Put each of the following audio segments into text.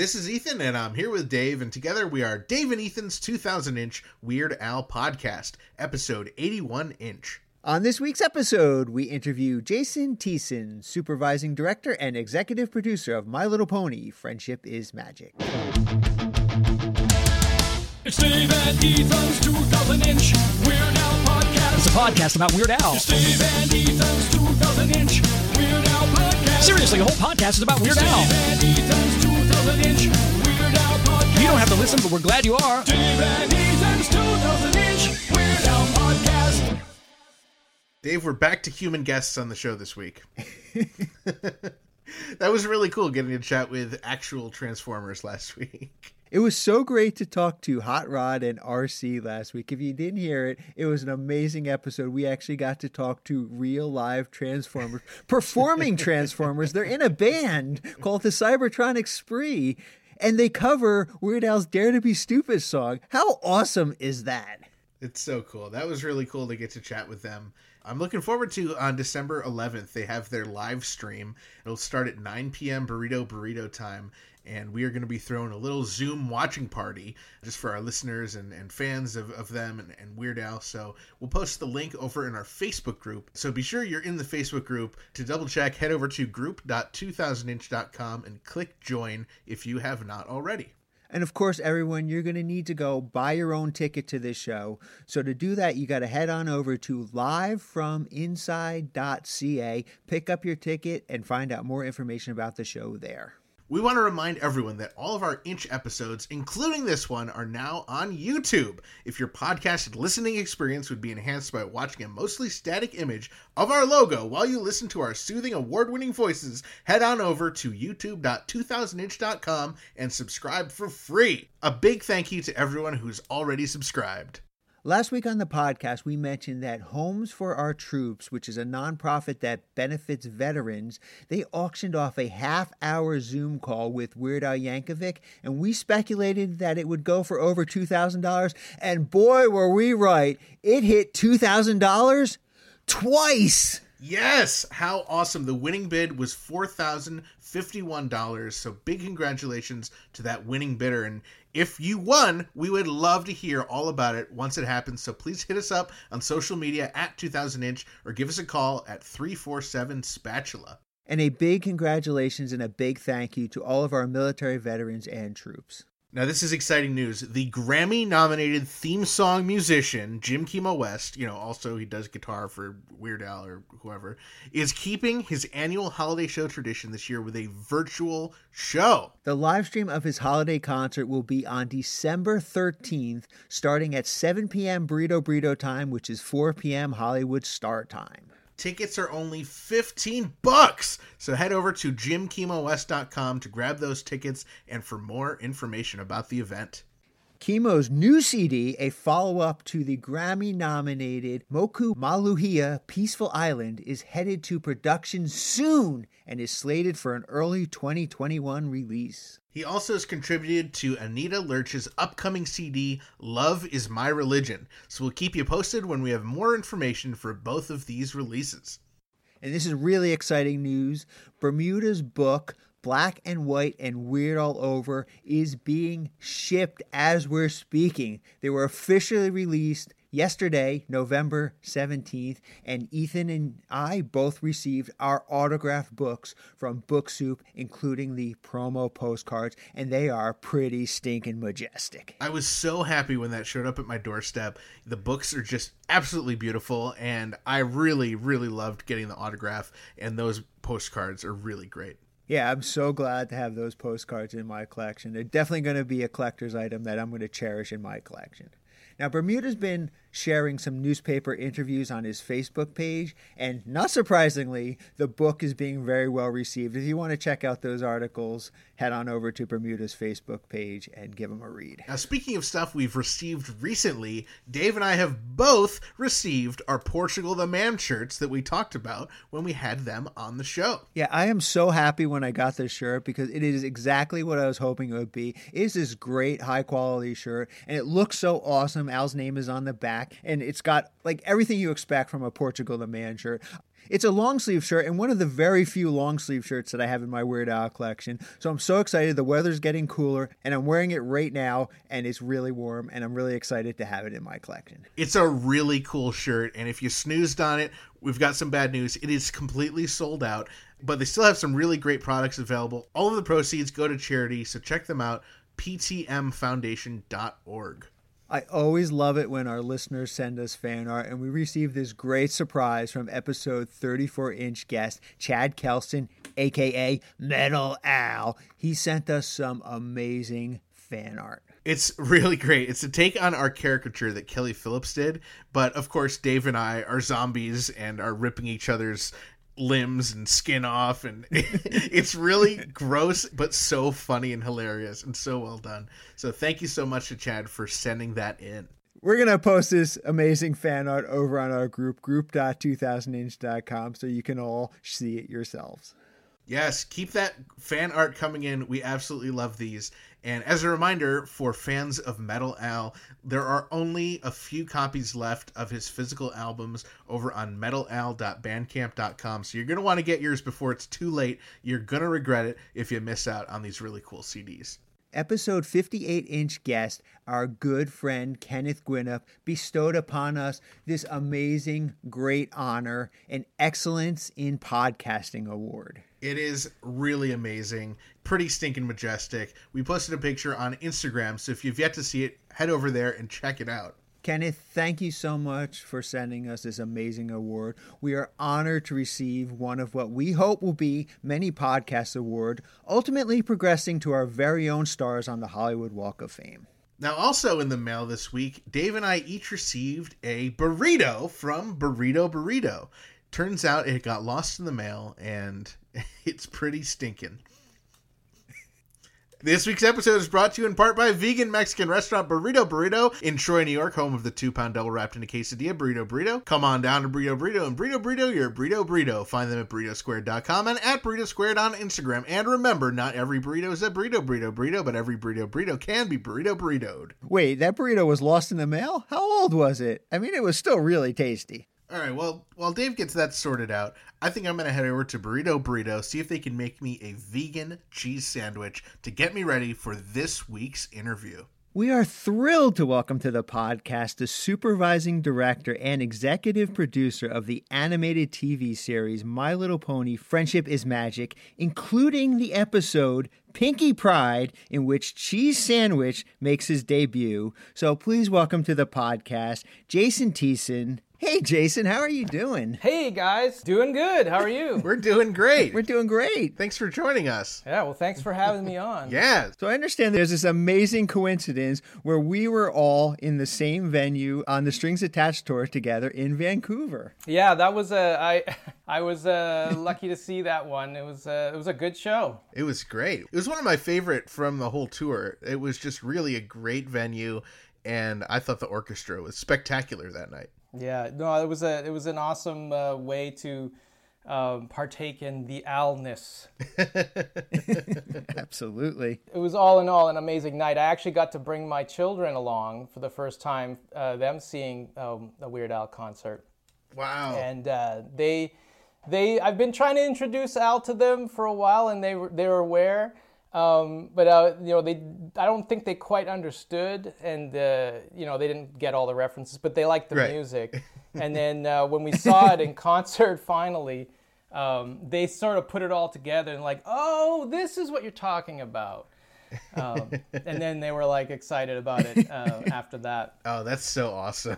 This is Ethan, and I'm here with Dave, and together we are Dave and Ethan's 2000 inch Weird Al podcast, episode 81 inch. On this week's episode, we interview Jason Thiessen, supervising director and executive producer of My Little Pony Friendship is Magic. It's Dave and Ethan's 2000 inch Weird Al podcast. It's a podcast about Weird Al. It's Dave and Ethan's 2000 inch Weird Al podcast. Seriously, the whole podcast is about Weird Dave Al. And Ethan's 2000 inch Weird Al podcast. You don't have to listen, but we're glad you are. Dave and Ethan's 2000 inch Weird Al podcast. Dave, we're back to human guests on the show this week. that was really cool getting to chat with actual Transformers last week. It was so great to talk to Hot Rod and RC last week. If you didn't hear it, it was an amazing episode. We actually got to talk to real live Transformers, performing Transformers. They're in a band called the Cybertronic Spree, and they cover Weird Al's Dare to Be Stupid song. How awesome is that? It's so cool. That was really cool to get to chat with them. I'm looking forward to on December 11th. They have their live stream. It'll start at 9 p.m. Burrito Burrito time, and we are going to be throwing a little Zoom watching party just for our listeners and, and fans of, of them and, and Weird Al. So we'll post the link over in our Facebook group. So be sure you're in the Facebook group. To double check, head over to group.2000inch.com and click join if you have not already. And of course, everyone, you're going to need to go buy your own ticket to this show. So to do that, you got to head on over to livefrominside.ca, pick up your ticket, and find out more information about the show there. We want to remind everyone that all of our inch episodes, including this one, are now on YouTube. If your podcast listening experience would be enhanced by watching a mostly static image of our logo while you listen to our soothing award winning voices, head on over to youtube.2000inch.com and subscribe for free. A big thank you to everyone who's already subscribed. Last week on the podcast, we mentioned that Homes for Our Troops, which is a nonprofit that benefits veterans, they auctioned off a half hour Zoom call with Weird Al Yankovic, and we speculated that it would go for over $2,000. And boy, were we right. It hit $2,000 twice. Yes, how awesome. The winning bid was $4,051. So big congratulations to that winning bidder. And if you won, we would love to hear all about it once it happens. So please hit us up on social media at 2000inch or give us a call at 347 Spatula. And a big congratulations and a big thank you to all of our military veterans and troops. Now, this is exciting news. The Grammy nominated theme song musician, Jim Kimo West, you know, also he does guitar for Weird Al or whoever, is keeping his annual holiday show tradition this year with a virtual show. The live stream of his holiday concert will be on December 13th, starting at 7 p.m. Burrito Burrito time, which is 4 p.m. Hollywood start time. Tickets are only 15 bucks. So head over to jimkimowest.com to grab those tickets and for more information about the event. Kimo's new CD, a follow up to the Grammy nominated Moku Maluhia Peaceful Island, is headed to production soon and is slated for an early 2021 release. He also has contributed to Anita Lurch's upcoming CD, Love is My Religion. So we'll keep you posted when we have more information for both of these releases. And this is really exciting news. Bermuda's book, Black and White and Weird All Over, is being shipped as we're speaking. They were officially released yesterday, November 17th, and Ethan and I both received our autographed books from Book Soup, including the promo postcards, and they are pretty stinking majestic. I was so happy when that showed up at my doorstep. The books are just absolutely beautiful, and I really, really loved getting the autograph, and those postcards are really great. Yeah, I'm so glad to have those postcards in my collection. They're definitely going to be a collector's item that I'm going to cherish in my collection. Now, Bermuda's been sharing some newspaper interviews on his Facebook page, and not surprisingly, the book is being very well received. If you want to check out those articles, head on over to Bermuda's Facebook page and give them a read. Now, speaking of stuff we've received recently, Dave and I have both received our Portugal the Man shirts that we talked about when we had them on the show. Yeah, I am so happy when I got this shirt because it is exactly what I was hoping it would be. It is this great high quality shirt, and it looks so awesome. Al's name is on the back back, and it's got like everything you expect from a Portugal the Man shirt. It's a long sleeve shirt and one of the very few long sleeve shirts that I have in my Weird Al collection. So I'm so excited. The weather's getting cooler and I'm wearing it right now and it's really warm and I'm really excited to have it in my collection. It's a really cool shirt, and if you snoozed on it, we've got some bad news. It is completely sold out, but they still have some really great products available. All of the proceeds go to charity, so check them out ptmfoundation.org. I always love it when our listeners send us fan art, and we received this great surprise from episode 34 inch guest Chad Kelson, aka Metal Al. He sent us some amazing fan art. It's really great. It's a take on our caricature that Kelly Phillips did, but of course, Dave and I are zombies and are ripping each other's limbs and skin off, and it's really gross, but so funny and hilarious and so well done. So, thank you so much to Chad for sending that in. We're going to post this amazing fan art over on our group, group.2000inch.com, so you can all see it yourselves. Yes, keep that fan art coming in. We absolutely love these. And as a reminder for fans of Metal Al, there are only a few copies left of his physical albums over on metalal.bandcamp.com. So you're going to want to get yours before it's too late. You're going to regret it if you miss out on these really cool CDs. Episode 58 inch guest, our good friend Kenneth Gwinnett, bestowed upon us this amazing, great honor and excellence in podcasting award. It is really amazing, pretty stinking majestic. We posted a picture on Instagram, so if you've yet to see it, head over there and check it out. Kenneth, thank you so much for sending us this amazing award. We are honored to receive one of what we hope will be many podcast award, ultimately progressing to our very own stars on the Hollywood Walk of Fame. Now, also in the mail this week, Dave and I each received a burrito from Burrito Burrito. Turns out it got lost in the mail and it's pretty stinking. This week's episode is brought to you in part by vegan Mexican restaurant Burrito Burrito in Troy, New York, home of the two pound double wrapped in a quesadilla Burrito Burrito. Come on down to Burrito Burrito and Burrito Burrito, your Burrito Burrito. Find them at burritosquared.com and at Burrito Squared on Instagram. And remember, not every burrito is a burrito burrito burrito, but every burrito burrito can be burrito burritoed. Wait, that burrito was lost in the mail? How old was it? I mean, it was still really tasty. All right, well, while Dave gets that sorted out, I think I'm going to head over to Burrito Burrito, see if they can make me a vegan cheese sandwich to get me ready for this week's interview. We are thrilled to welcome to the podcast the supervising director and executive producer of the animated TV series My Little Pony Friendship is Magic, including the episode Pinkie Pride, in which Cheese Sandwich makes his debut. So please welcome to the podcast Jason Thiessen. Hey, Jason, how are you doing? Hey guys, doing good. How are you? We're doing great. We're doing great. Thanks for joining us. yeah, well, thanks for having me on. Yeah. So I understand there's this amazing coincidence where we were all in the same venue on the Strings Attached tour together in Vancouver. Yeah, that was a I I was uh, lucky to see that one. It was uh, it was a good show. It was great. It was one of my favorite from the whole tour. It was just really a great venue, and I thought the orchestra was spectacular that night. Yeah, no, it was a it was an awesome uh, way to um, partake in the alness. Absolutely. It was all in all an amazing night. I actually got to bring my children along for the first time, uh, them seeing um, a Weird Al concert. Wow. and uh, they they I've been trying to introduce Al to them for a while, and they were they were aware, um, but uh, you know they I don't think they quite understood, and uh, you know they didn't get all the references, but they liked the Right. music. and then uh, when we saw it in concert, finally. Um, they sort of put it all together and like, oh, this is what you're talking about, um, and then they were like excited about it uh, after that. oh, that's so awesome.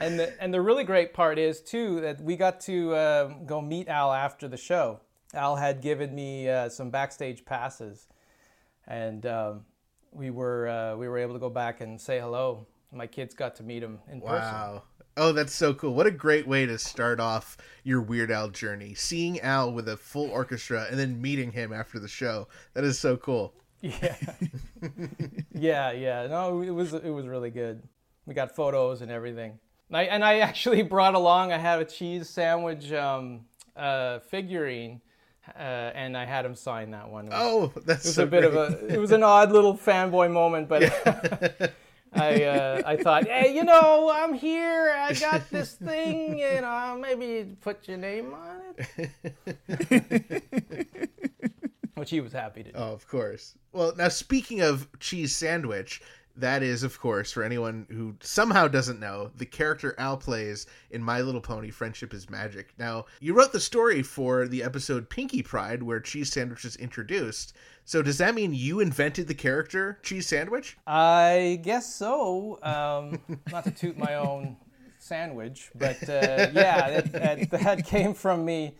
And the and the really great part is too that we got to uh, go meet Al after the show. Al had given me uh, some backstage passes, and um, we were uh, we were able to go back and say hello. My kids got to meet him in person. wow. Oh, that's so cool. What a great way to start off your Weird Al journey. Seeing Al with a full orchestra and then meeting him after the show. That is so cool. Yeah, yeah, yeah. No, it was it was really good. We got photos and everything. And I, and I actually brought along. I have a cheese sandwich um, uh, figurine, uh, and I had him sign that one. Was- Oh, that's it was so a bit great. of a it was an odd little fanboy moment but I uh, I thought, hey, you know, I'm here. I got this thing. You know, maybe put your name on it. Which he was happy to do. Oh, of course. Well, now speaking of cheese sandwich, that is, of course, for anyone who somehow doesn't know, the character Al plays in My Little Pony Friendship is Magic. Now, you wrote the story for the episode Pinkie Pride, where Cheese Sandwich is introduced. So, does that mean you invented the character Cheese Sandwich? I guess so. Um, not to toot my own sandwich, but uh, yeah, that, that, that came from me.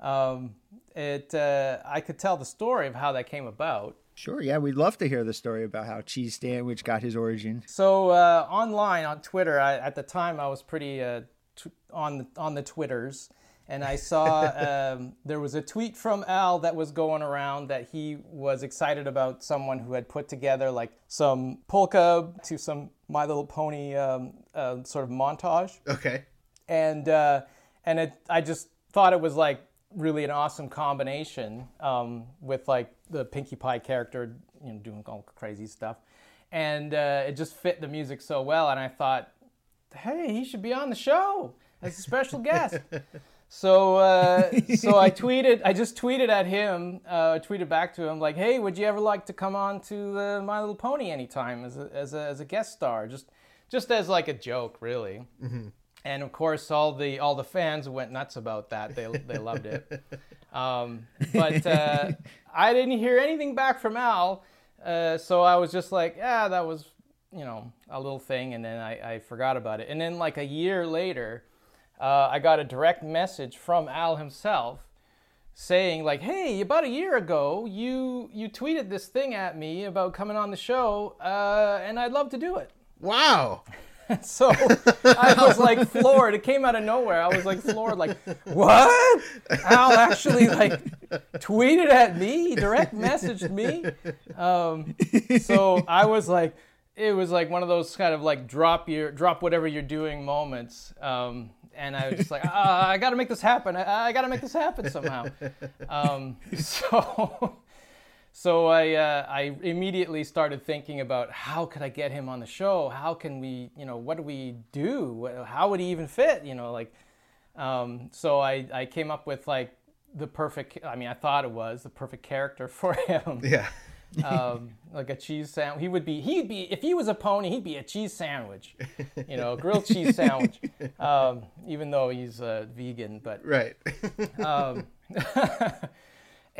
Um, it uh, I could tell the story of how that came about. Sure, yeah, we'd love to hear the story about how Cheese Sandwich got his origin. So uh, online on Twitter, I, at the time I was pretty uh, t- on the, on the twitters, and I saw um, there was a tweet from Al that was going around that he was excited about someone who had put together like some polka to some My Little Pony um, uh, sort of montage, Okay. and uh, and it I just thought it was like really an awesome combination um, with like the Pinkie Pie character, you know, doing all crazy stuff, and uh, it just fit the music so well. And I thought, hey, he should be on the show as a special guest. So, uh, so I tweeted. I just tweeted at him. Uh, tweeted back to him like, "Hey, would you ever like to come on to uh, My Little Pony anytime as a, as a as a guest star? Just just as like a joke, really." And of course all the all the fans went nuts about that. They they loved it. Um, but uh, i didn't hear anything back from al. Uh, so i was just like yeah that was you know a little thing. And then i, I forgot about it. And then like a year later uh, i got a direct message from al himself saying like hey about a year ago you you tweeted this thing at me about coming on the show uh, and i'd love to do it. Wow. so I was like floored. It came out of nowhere. I was like floored, like, what? Al actually like tweeted at me, direct messaged me. Um, so I was like, it was like one of those kind of like drop your drop whatever you're doing moments. Um, and I was just like, ah, I got to make this happen. I, I got to make this happen somehow. Um, so. So I, uh, I immediately started thinking about how could I get him on the show? How can we, you know, what do we do? How would he even fit? You know, like, um, so I, I came up with like the perfect, I mean, I thought it was the perfect character for him. Yeah. um, like a cheese sandwich. He would be, he'd be, if he was a pony, he'd be a cheese sandwich, you know, a grilled cheese sandwich, um, even though he's a vegan, but Right.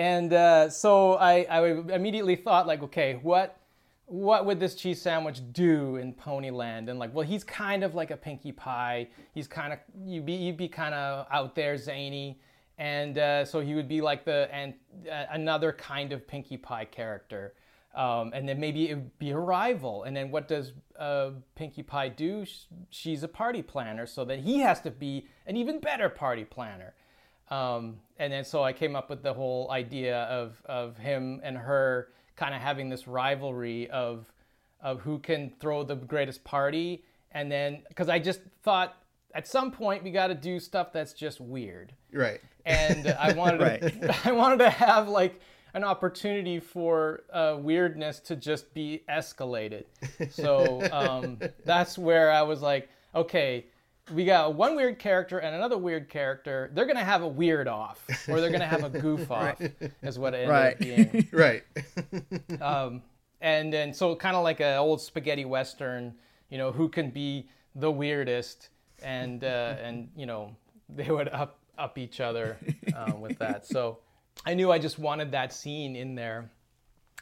And uh, so I, I immediately thought like, okay, what what would this cheese sandwich do in Ponyland? And like, well, he's kind of like a Pinkie Pie. He's kind of you'd be you'd be kind of out there zany, and uh, so he would be like the and uh, another kind of Pinkie Pie character. Um, and then maybe it would be a rival. And then what does uh, Pinkie Pie do? She's a party planner, so that he has to be an even better party planner. Um, and then so I came up with the whole idea of, of him and her kind of having this rivalry of, of who can throw the greatest party. And then, because I just thought at some point we got to do stuff that's just weird. right. And I wanted to, I wanted to have like an opportunity for uh, weirdness to just be escalated. So um, that's where I was like, okay, we got one weird character and another weird character. They're gonna have a weird off, or they're gonna have a goof off, is what it ended Right. up being. Right. Um, and then so kind of like an old spaghetti western, you know, who can be the weirdest, and uh, and you know they would up up each other uh, with that. So I knew I just wanted that scene in there.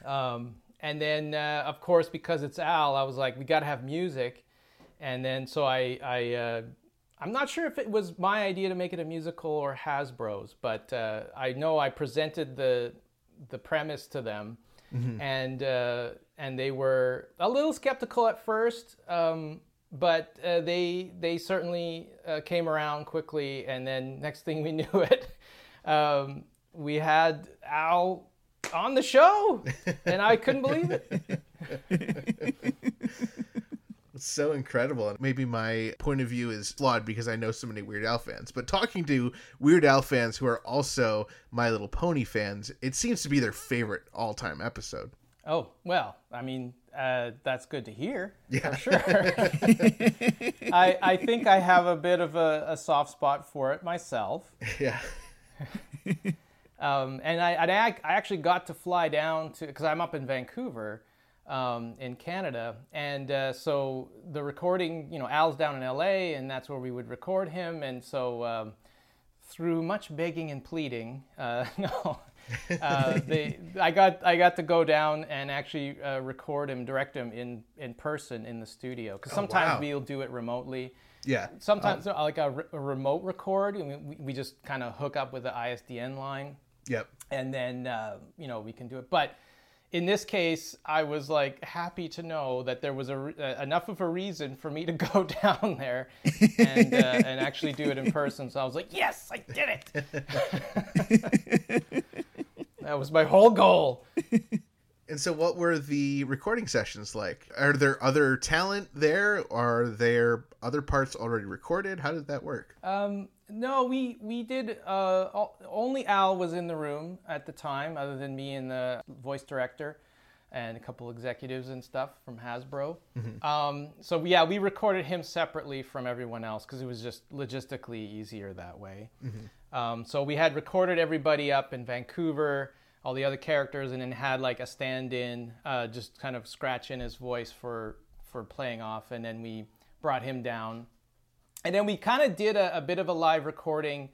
Um, and then uh, of course because it's Al, I was like, we got to have music. And then so I I uh, I'm not sure if it was my idea to make it a musical or Hasbro's, but uh, I know I presented the the premise to them, and uh, and they were a little skeptical at first, um, but uh, they they certainly uh, came around quickly, and then next thing we knew it, um, we had Al on the show, and I couldn't believe it. It's so incredible. And maybe my point of view is flawed because I know so many Weird Al fans. But talking to Weird Al fans who are also My Little Pony fans, it seems to be their favorite all time episode. Oh well, I mean, uh, that's good to hear Yeah. for sure. I, I think I have a bit of a, a soft spot for it myself. Yeah. Um, and I, I, I actually got to fly down to because I'm up in Vancouver, um, in Canada, and uh, so the recording, you know, Al's down in LA, and that's where we would record him. And so um, through much begging and pleading, uh, no, uh, they, I got I got to go down and actually uh, record him, direct him in in person in the studio because sometimes wow. we'll do it remotely Yeah. sometimes uh, like a, re- a remote record I mean, we, we just kind of hook up with the isdn line Yep. and then uh, you know we can do it but in this case i was like happy to know that there was a, uh, enough of a reason for me to go down there and, uh, and actually do it in person so i was like yes i did it that was my whole goal And so, what were the recording sessions like? Are there other talent there? Are there other parts already recorded? How did that work? Um, no, we we did. Uh, only Al was in the room at the time, other than me and the voice director, and a couple executives and stuff from Hasbro. Um, so yeah, we recorded him separately from everyone else because it was just logistically easier that way. Um, so we had recorded everybody up in Vancouver, all the other characters, and then had like a stand-in, uh, just kind of scratch in his voice for for playing off, and then we brought him down and then we kind of did a, a bit of a live recording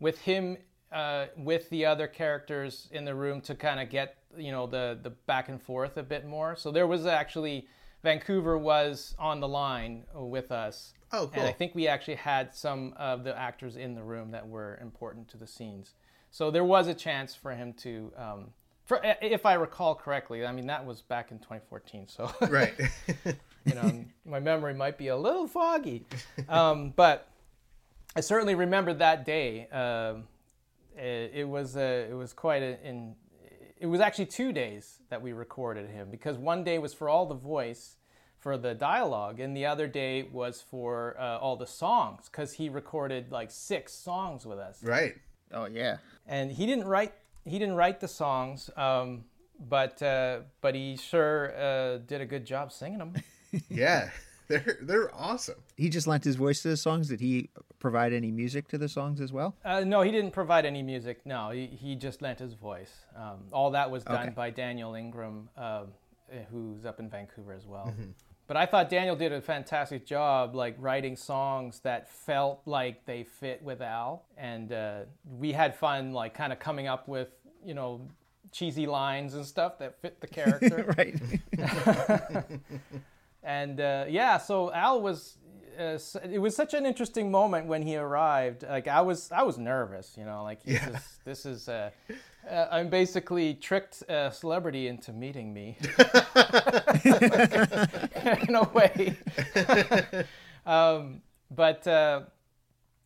with him uh, with the other characters in the room to kind of get you know the the back and forth a bit more. So there was actually vancouver was on the line with us. Oh, and i think we actually had some of the actors in the room that were important to the scenes. So there was a chance for him to um, for, if i recall correctly i mean that was back in 2014 so Right. you know, my memory might be a little foggy, um, but I certainly remember that day. Um it, it was a, it was quite a, in. It was actually two days that we recorded him because one day was for all the voice, for the dialogue, and the other day was for uh, all the songs because he recorded like six songs with us right. Oh yeah. and he didn't write he didn't write the songs um, but uh, but he sure uh, did a good job singing them Yeah. They're they're awesome. He just lent his voice to the songs. Did he provide any music to the songs as well? Uh, no, he didn't provide any music. No, he, he just lent his voice. Um, all that was done Okay. by Daniel Ingram, um, eh, who's up in Vancouver as well. But I thought Daniel did a fantastic job, like writing songs that felt like they fit with Al, and uh, we had fun, like kind of coming up with you know cheesy lines and stuff that fit the character. right. and uh, yeah, so Al was. Uh, it was such an interesting moment when he arrived. Like I was, I was nervous. You know, like this Yeah. is this is. Uh, uh, I'm basically tricked a celebrity into meeting me in a way. um, but uh,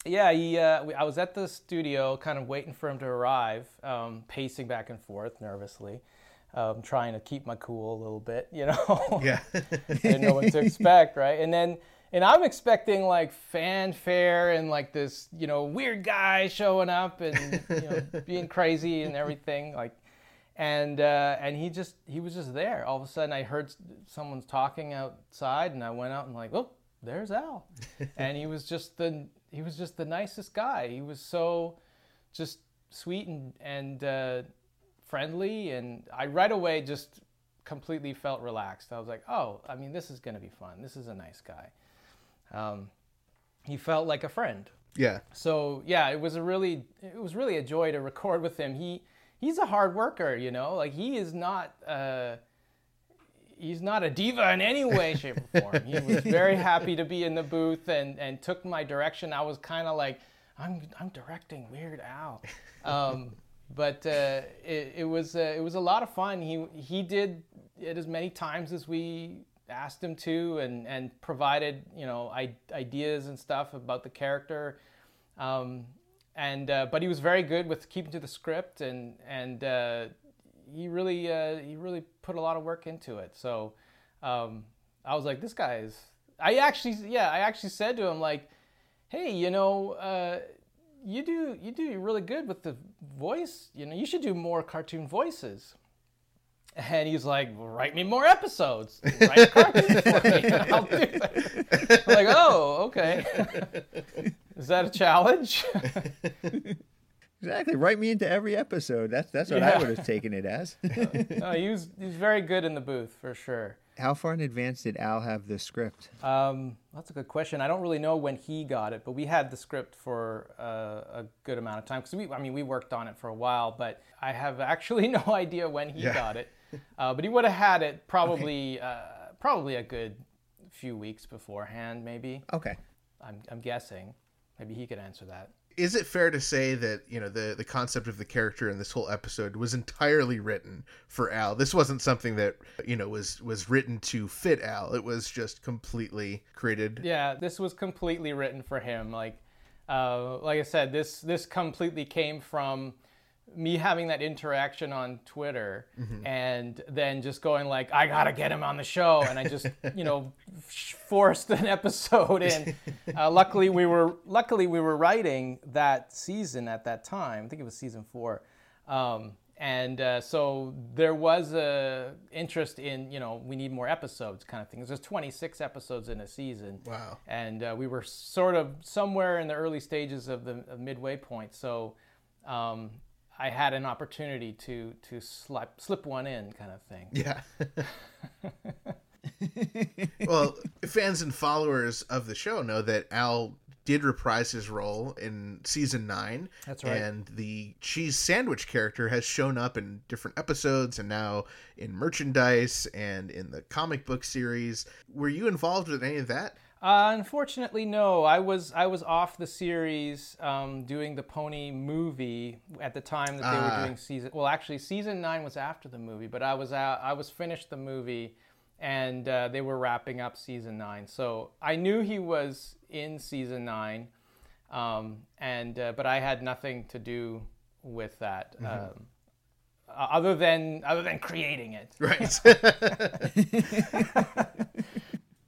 yeah, he, uh, we- I was at the studio, kind of waiting for him to arrive, um, pacing back and forth nervously, um, trying to keep my cool a little bit, you know. Yeah. didn't know what to expect, right? And then, and I'm expecting like fanfare and like this, you know, weird guy showing up and you know being crazy and everything, like, and uh, and he just he was just there. All of a sudden, I heard someone's talking outside, and I went out and like, oh, there's Al, and he was just the he was just the nicest guy. He was so just sweet and and uh, friendly, and I right away just completely felt relaxed. I was like, oh, I mean, this is gonna be fun. This is a nice guy. Um, he felt like a friend. yeah. So yeah, it was a really it was really a joy to record with him. He he's a hard worker, you know. Like he is not uh, he's not a diva in any way, shape, or form. He was very happy to be in the booth and and took my direction. I was kind of like I'm I'm directing Weird Al. Um, but uh, it, it was uh, it was a lot of fun. He he did it as many times as we asked him to, and and provided you know I, ideas and stuff about the character. Um, and uh, but he was very good with keeping to the script, and and uh, he really uh, he really put a lot of work into it. So um, I was like, this guy is. I actually yeah I actually said to him like, hey you know. Uh, you do you do really good with the voice. You know, you should do more cartoon voices. And he's like, well, "Write me more episodes. Write cartoons for me. I'll do that." I'm like, "Oh, okay. Is that a challenge?" Exactly. Write me into every episode. That's that's what I would have taken it as. no, he was he was very good in the booth for sure. How far in advance did Al have the script? Um, that's a good question. I don't really know when he got it, but we had the script for uh, a good amount of time because we, I mean, we worked on it for a while, but I have actually no idea when he Yeah. got it. Uh, but he would have had it probably, uh, probably a good few weeks beforehand, maybe. Okay. I'm, I'm guessing. Maybe he could answer that. Is it fair to say that you know the the concept of the character in this whole episode was entirely written for Al? This wasn't something that you know was was written to fit Al. It was just completely created. Yeah, this was completely written for him. Like, uh, like I said, this this completely came from me having that interaction on Twitter, and then just going like, I gotta get him on the show, and I just you know forced an episode in. Uh, luckily, we were luckily we were writing that season at that time. I think it was season four. Um, and uh, so there was a interest in you know we need more episodes kind of thing. There's 26 episodes in a season. Wow. And uh, we were sort of somewhere in the early stages of the of midway point. So um, I had an opportunity to to slip slip one in kind of thing. Yeah. well, fans and followers of the show know that Al did reprise his role in season nine. That's right. And the cheese sandwich character has shown up in different episodes and now in merchandise and in the comic book series. Were you involved with any of that? Uh, unfortunately, no. I was I was off the series um, doing the Pony movie at the time that they Ah. were doing season. Well, actually, season nine was after the movie, but I was out. I was finished the movie, and uh, they were wrapping up season nine. So I knew he was in season nine, um, and uh, but I had nothing to do with that. Um, uh, other than other than creating it, Right.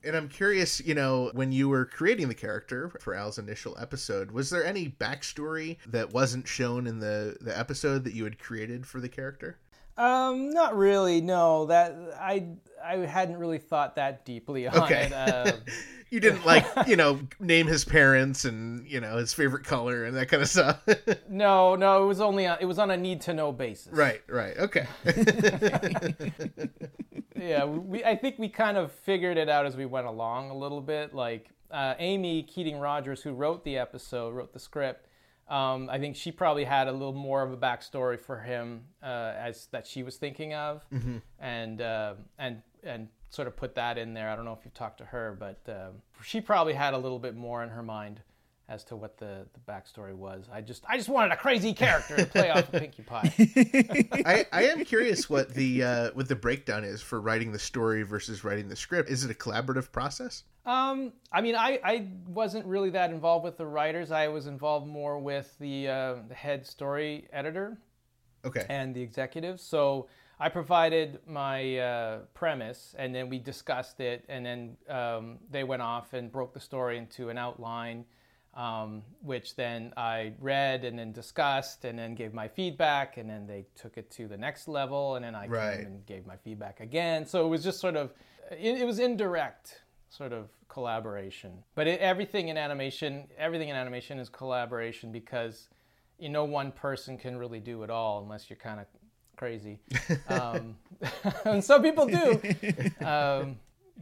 and I'm curious, you know, when you were creating the character for Al's initial episode, was there any backstory that wasn't shown in the, the episode that you had created for the character? Um, not really. No, that I I hadn't really thought that deeply on Okay. it. Uh, You didn't like, you know, name his parents and, you know, his favorite color and that kind of stuff. no, no, it was only on, it was on a need to know basis. right, right. Okay. Yeah, we I think we kind of figured it out as we went along a little bit. Like uh, Amy Keating Rogers, who wrote the episode, wrote the script. Um, I think she probably had a little more of a backstory for him uh, as that she was thinking of, and uh, and and sort of put that in there. I don't know if you've talked to her, but um, she probably had a little bit more in her mind as to what the, the backstory was. I just I just wanted a crazy character to play off of Pinkie Pie. I, I am curious what the uh, what the breakdown is for writing the story versus writing the script. Is it a collaborative process? Um, I mean, I, I wasn't really that involved with the writers. I was involved more with the, uh, the head story editor Okay. and the executives. So I provided my uh, premise, and then we discussed it, and then um, they went off and broke the story into an outline, um, which then I read and then discussed, and then gave my feedback, and then they took it to the next level, and then I Right. came and gave my feedback again. So it was just sort of, it, it was indirect sort of collaboration. But it, everything in animation, everything in animation is collaboration because you know one person can really do it all unless you're kind of crazy. Um, and some people do. Um,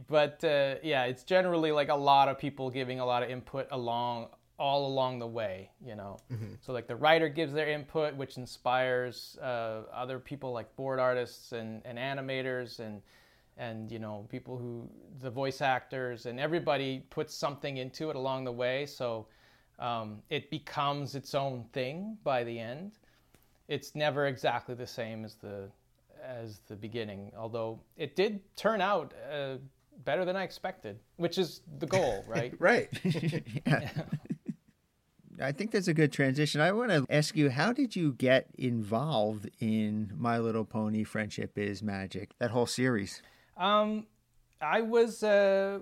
but uh, yeah, it's generally like a lot of people giving a lot of input along all along the way, you know. So like the writer gives their input, which inspires uh, other people like board artists and, and animators and and you know people who the voice actors and everybody puts something into it along the way. So um, it becomes its own thing by the end. It's never exactly the same as the as the beginning, although it did turn out uh, better than I expected, which is the goal, right? Right. I think that's a good transition. I want to ask you, how did you get involved in My Little Pony Friendship is Magic, that whole series? Um, I was uh,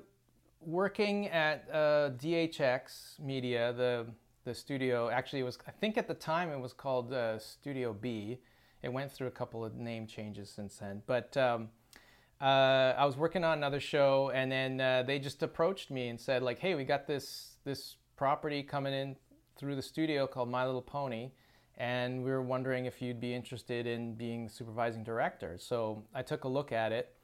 working at uh, DHX Media, the the studio. Actually, it was I think at the time it was called uh, Studio B it went through a couple of name changes since then. But um, uh, I was working on another show, and then uh, they just approached me and said, like, "Hey, we got this this property coming in through the studio called My Little Pony." And we were wondering if you'd be interested in being the supervising director. So I took a look at it,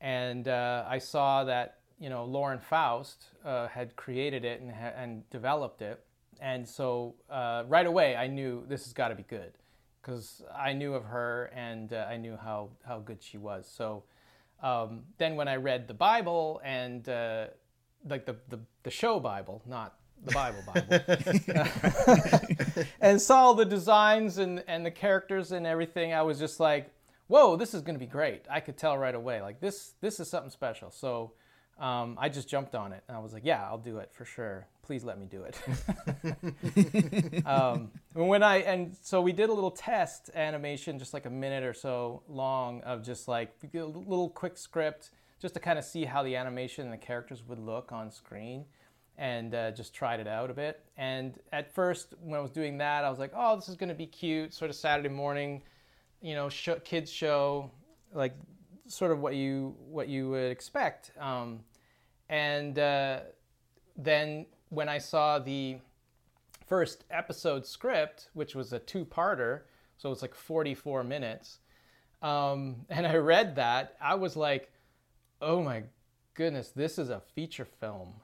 and uh, I saw that you know Lauren Faust uh, had created it and, and developed it, and so uh, right away I knew this has got to be good because I knew of her and uh, I knew how how good she was. So um, then when I read the Bible and uh, like the, the the show Bible, not the Bible Bible, and saw the designs and and the characters and everything, I was just like, whoa, this is going to be great. I could tell right away, like this this is something special. So um, I just jumped on it and I was like, yeah, I'll do it for sure. Please let me do it. um, when I and so we did a little test animation, just like a minute or so long, of just like a little quick script, just to kind of see how the animation and the characters would look on screen, and uh, just tried it out a bit. And at first, when I was doing that, I was like, oh, this is going to be cute, sort of Saturday morning, you know, show, kids show, like sort of what you what you would expect. Um, and uh, then when I saw the first episode script, which was a two-parter, so it's like 44 minutes, um, and I read that, I was like, "Oh my goodness, this is a feature film."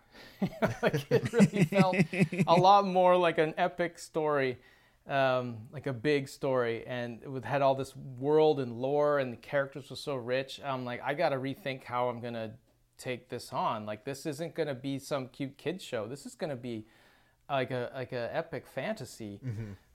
like it really felt a lot more like an epic story um, like a big story, and it had all this world and lore, and the characters were so rich. I'm like, I got to rethink how I'm gonna take this on. Like, this isn't gonna be some cute kids show. This is gonna be like a like a epic fantasy.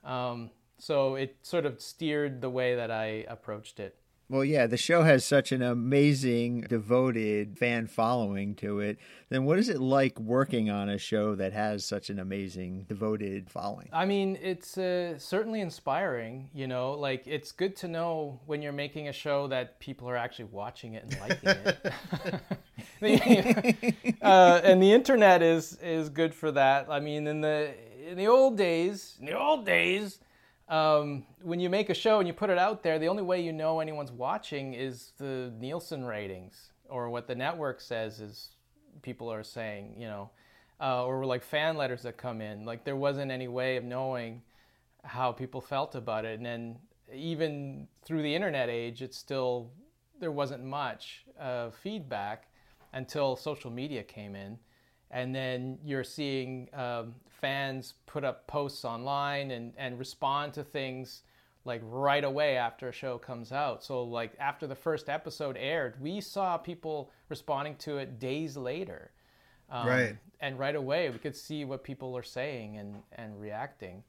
Um, so it sort of steered the way that I approached it. Well, yeah, the show has such an amazing, devoted fan following to it. Then what is it like working on a show that has such an amazing, devoted following? I mean, it's uh, certainly inspiring. You know, like it's good to know when you're making a show that people are actually watching it and liking it. uh, and the internet is is good for that. I mean, in the in the old days, in the old days, um, when you make a show and you put it out there, the only way you know anyone's watching is the Nielsen ratings or what the network says is people are saying, you know, uh, or like fan letters that come in. Like there wasn't any way of knowing how people felt about it, and then even through the internet age, it's still there wasn't much uh, feedback until social media came in, and then you're seeing um, fans put up posts online and, and respond to things like right away after a show comes out. So like after the first episode aired, we saw people responding to it days later. Um, Right. And right away we could see what people are saying and, and reacting.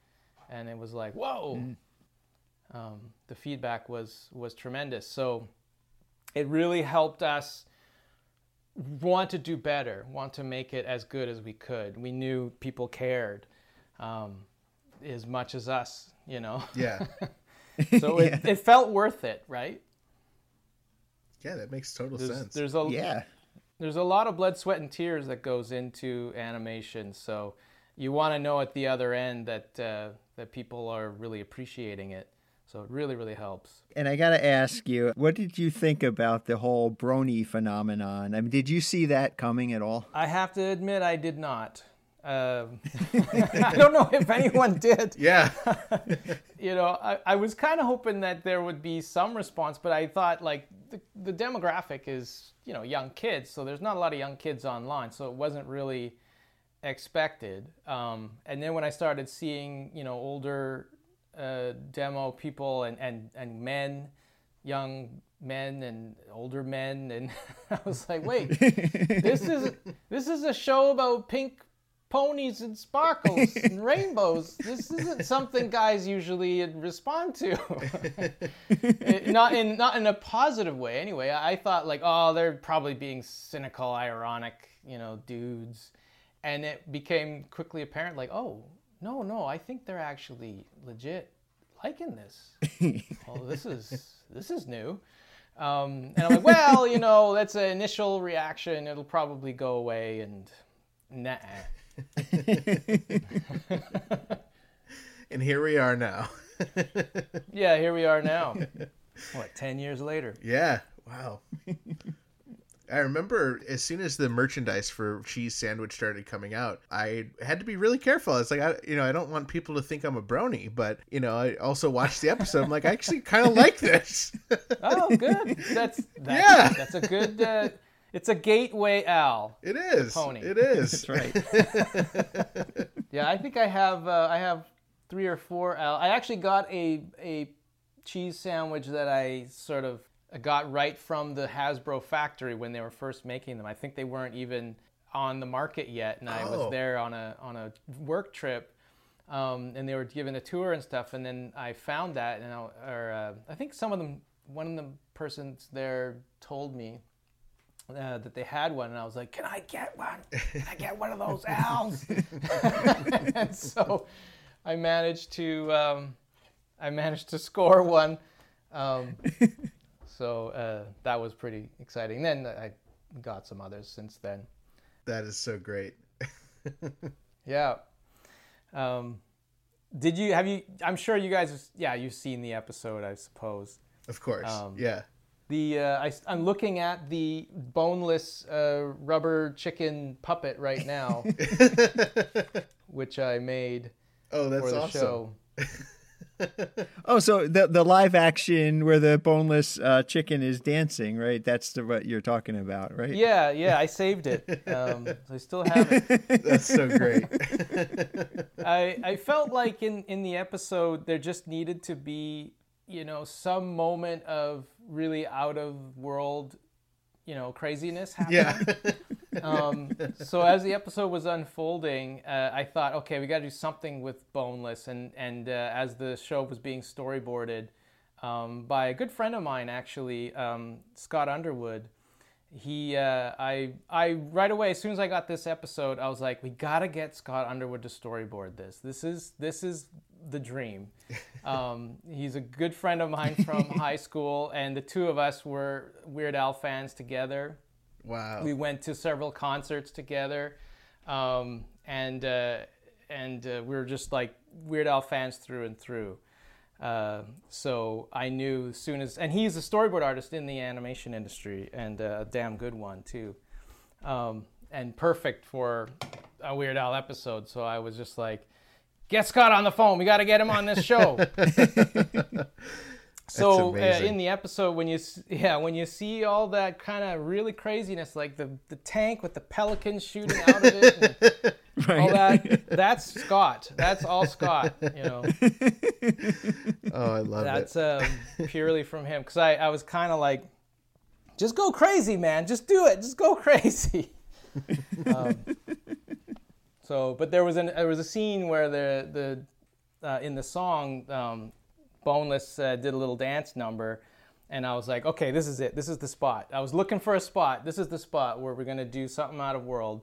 And it was like, whoa. Um, the feedback was was tremendous. So it really helped us want to do better, want to make it as good as we could. We knew people cared um, as much as us, you know. Yeah. So it, it felt worth it, right? Yeah, that makes total There's, sense. there's a Yeah. there's a lot of blood, sweat, and tears that goes into animation. So you want to know at the other end that uh, that people are really appreciating it. So it really, really helps. And I got to ask you, what did you think about the whole brony phenomenon? I mean, did you see that coming at all? I have to admit, I did not. Um, I don't know if anyone did. yeah. you know, I, I was kind of hoping that there would be some response, but I thought like the, the demographic is, you know, young kids, so there's not a lot of young kids online, so it wasn't really expected. Um, and then when I started seeing, you know, older uh, demo people and, and, and men, young men and older men, and I was like, wait, this is this is a show about pink ponies and sparkles and rainbows. This isn't something guys usually respond to. Not in not in a positive way. Anyway, I thought like, oh, they're probably being cynical, ironic, you know, dudes, and it became quickly apparent like, oh, no, no, I think they're actually legit liking this. well, this is this is new. Um, and I'm like, well, you know, that's an initial reaction. It'll probably go away, and nah. And here we are now. yeah, here we are now. what, 10 years later? Yeah. Wow. I remember as soon as the merchandise for cheese sandwich started coming out, I had to be really careful. It's like I, you know, I don't want people to think I'm a brony, but you know, I also watched the episode. I'm like, I actually kind of like this. Oh, good. That's, that's Yeah. That's a good. Uh, it's a gateway Al. It is. pony. It is. That's right. Yeah, I think I have. Uh, I have three or four Al. I actually got a a cheese sandwich that I sort of got right from the Hasbro factory when they were first making them. I think they weren't even on the market yet, and I Oh. was there on a on a work trip. Um, and they were giving a tour and stuff, and then I found that, and I, or uh, I think some of them, one of the persons there told me uh, that they had one, and I was like, "Can I get one? Can I get one of those owls?" and so I managed to um, I managed to score one. Um, so uh, that was pretty exciting. Then I got some others since then. That is so great. Yeah. Um, did you have you? I'm sure you guys. Yeah, you've seen the episode, I suppose. Of course. Um, yeah. The uh, I, am looking at the boneless uh, rubber chicken puppet right now, which I made Oh, that's for the awesome. show. Oh, so the the live action where the boneless uh, chicken is dancing, right? That's the, what you're talking about, right? Yeah, yeah, I saved it. Um, so I still have it. That's so great. I I felt like in in the episode there just needed to be you know some moment of really out of world you know craziness happening. yeah. Um, so as the episode was unfolding, uh, I thought, okay, we got to do something with Boneless, and and uh, as the show was being storyboarded um, by a good friend of mine, actually, um, Scott Underwood. He, uh, I, I right away as soon as I got this episode, I was like, we got to get Scott Underwood to storyboard this. This is this is the dream. Um, he's a good friend of mine from high school, and the two of us were Weird Al fans together Wow. we went to several concerts together, um, and uh, and uh, we were just like Weird Al fans through and through. Uh, so I knew as soon as, and he's a storyboard artist in the animation industry, and a damn good one too, um, and perfect for a Weird Al episode. So I was just like, "Get Scott on the phone. We got to get him on this show." So uh, in the episode, when you yeah when you see all that kind of really craziness, like the the tank with the pelicans shooting out of it, and all that, that's Scott. That's all Scott. You know, Oh, I love that's it. um, purely from him. Because I I was kind of like, just go crazy, man. Just do it. Just go crazy. um, so, but there was an there was a scene where the the uh, in the song um, Boneless uh, did a little dance number, and I was like, okay, this is it. This is the spot. I was looking for a spot. This is the spot where we're gonna do something out of world.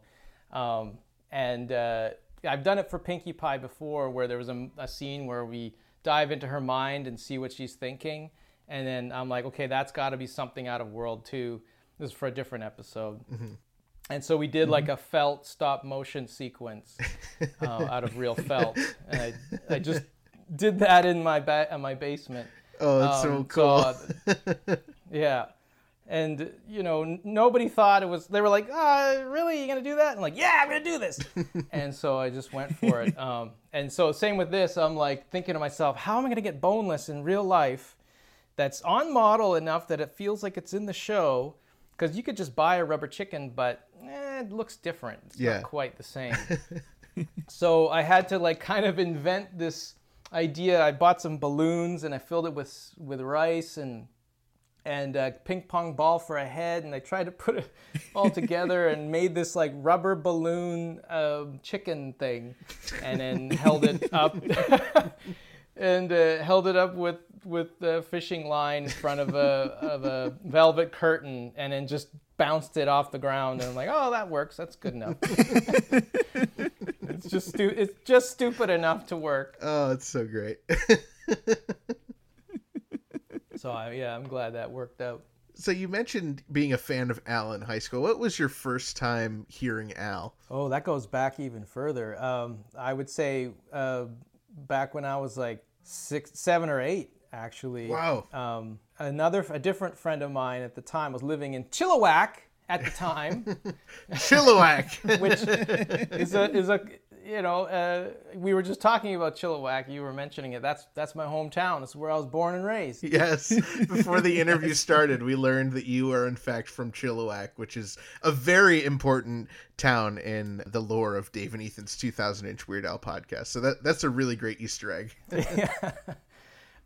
Um, and uh, I've done it for Pinkie Pie before, where there was a, a scene where we dive into her mind and see what she's thinking, and then I'm like, okay, that's got to be something out of world too. This is for a different episode. And so we did like a felt stop motion sequence uh, out of real felt, and I, I just did that in my ba- in my basement. Oh, that's so Um, cool. uh, yeah, and you know n- nobody thought it was. They were like, "Ah, really? You're gonna do that?" And like, "Yeah, I'm gonna do this." and so I just went for it. Um, and so same with this. I'm like thinking to myself, "How am I gonna get boneless in real life?" That's on model enough that it feels like it's in the show. Because you could just buy a rubber chicken, but eh, it looks different. It's Yeah. not quite the same. so I had to like kind of invent this idea. I bought some balloons and I filled it with with rice and and a ping pong ball for a head, and I tried to put it all together and made this like rubber balloon um, chicken thing, and then held it up. And uh, held it up with with the fishing line in front of a of a velvet curtain, and then just bounced it off the ground. And I'm like, oh, that works. That's good enough. it's just stu- it's just stupid enough to work. Oh, it's so great. So I, yeah, I'm glad that worked out. so you mentioned being a fan of Al in high school. What was your first time hearing Al? Oh, that goes back even further. Um, I would say uh, back when I was like six, seven or eight actually. Wow. Um, another, a different friend of mine at the time was living in Chilliwack at the time, Chilliwack. which is a is a you know uh, we were just talking about Chilliwack. You were mentioning it. That's that's my hometown. It's where I was born and raised. yes. Before the interview started, we learned that you are in fact from Chilliwack, which is a very important town in the lore of Dave and Ethan's 2000 inch Weird Al podcast. So that that's a really great Easter egg.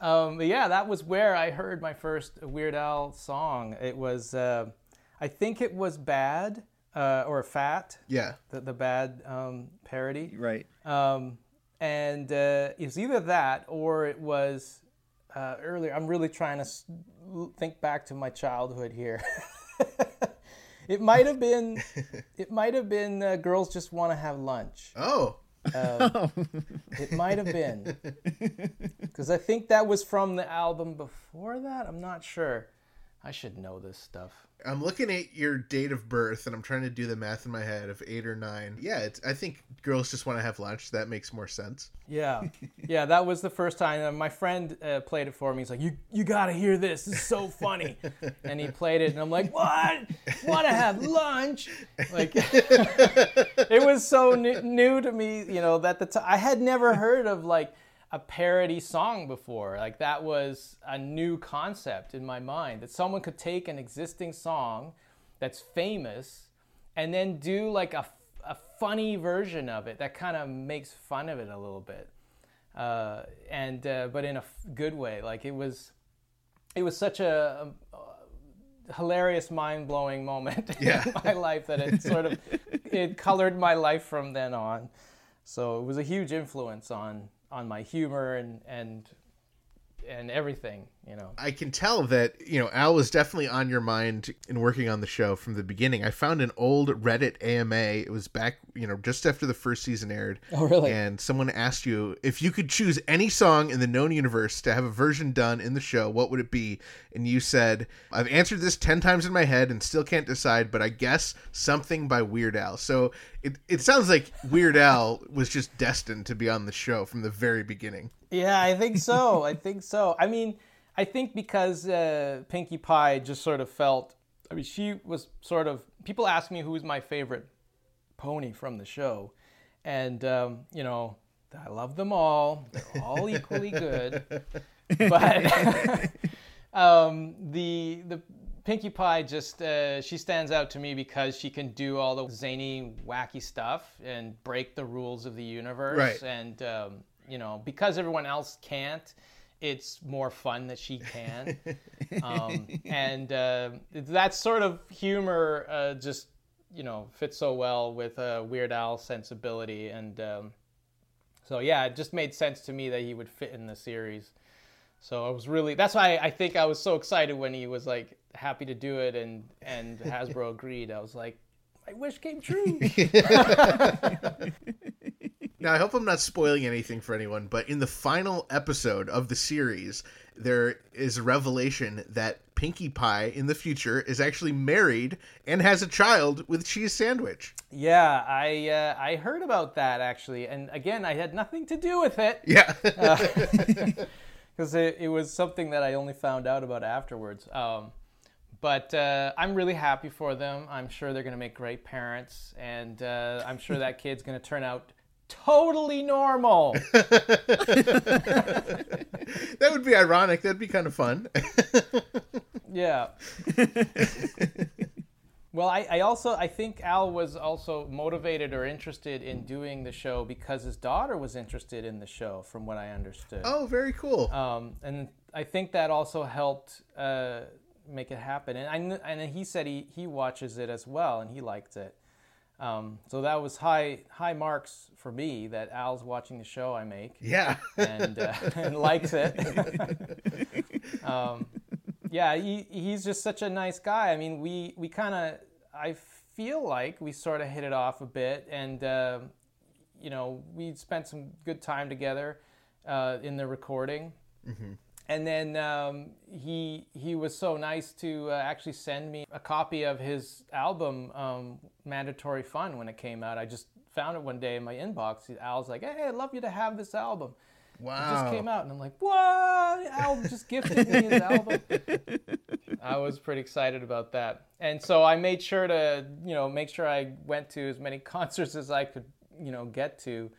Um, yeah, that was where I heard my first Weird Al song. It was, uh, I think it was Bad uh, or Fat, Yeah. the, the Bad um, parody. Right. Um, and uh, it was either that or it was uh, earlier. I'm really trying to s- think back to my childhood here. it might have been, it might have been uh, Girls Just Want to Have Lunch. Oh. It might have been. Because I think that was from the album before that. I'm not sure. I should know this stuff. I'm looking at your date of birth and I'm trying to do the math in my head of eight or nine. Yeah, it's, I think girls just want to have lunch. That makes more sense. Yeah, yeah, that was the first time. My friend uh, played it for me. He's like, "You, you gotta hear this. This is so funny." and he played it, and I'm like, "What? Want to have lunch?" Like, it was so new, new to me. You know that the t- I had never heard of like a parody song before. Like that was a new concept in my mind that someone could take an existing song that's famous and then do like a, a funny version of it that kind of makes fun of it a little bit uh, and uh, but in a f- good way like it was it was such a, a hilarious mind-blowing moment Yeah. in my life that it sort of it colored my life from then on so it was a huge influence on on my humor and and and everything you know I can tell that, you know, Al was definitely on your mind in working on the show from the beginning. I found an old Reddit AMA. It was back, you know, just after the first season aired. Oh, really? And someone asked you if you could choose any song in the known universe to have a version done in the show, what would it be? And you said, I've answered this 10 times in my head and still can't decide, but I guess something by Weird Al. So it, it sounds like Weird Al was just destined to be on the show from the very beginning. Yeah, I think so. I think so. I mean, I think because uh, Pinkie Pie just sort of felt. I mean, she was sort of. People ask me who's my favorite pony from the show, and um, you know, I love them all. They're all equally good, but um, the the Pinkie Pie just uh, she stands out to me because she can do all the zany, wacky stuff and break the rules of the universe. Right. And um, you know, because everyone else can't, it's more fun that she can. um, and uh, that sort of humor uh, just you know fits so well with uh, Weird Al sensibility and. Um, so yeah, it just made sense to me that he would fit in the series. So I was really that's why I think I was so excited when he was like happy to do it and and Hasbro agreed. I was like, my wish came true. Now, I hope I'm not spoiling anything for anyone, but in the final episode of the series, there is a revelation that Pinkie Pie in the future is actually married and has a child with Cheese Sandwich. yeah, I uh, I heard about that actually, and again, I had nothing to do with it Yeah. because it, it was something that I only found out about afterwards. Um, but uh, I'm really happy for them. I'm sure they're going to make great parents, and uh, I'm sure that kid's going to turn out totally normal. that would be ironic. That'd be kind of fun. Yeah. well, I, I also I think Al was also motivated or interested in doing the show because his daughter was interested in the show, from what I understood. oh, very cool. Um, and I think that also helped uh, make it happen. And I and he said he he watches it as well and he liked it. Um, so that was high high marks for me that Al's watching the show I make yeah. and, uh, and likes it. um, yeah, he, he's just such a nice guy. I mean, we, we kind of, I feel like we sort of hit it off a bit, and uh, you know, we spent some good time together uh, in the recording. And then um, he he was so nice to uh, actually send me a copy of his album, um, Mandatory Fun, when it came out. I just found it one day in my inbox. Al's like, "Hey, I'd love you to have this album," Wow! It just came out, and I'm like, what? Al just gifted me his album. I was pretty excited about that, and so I made sure to, you know, make sure I went to as many concerts as I could, you know, get to,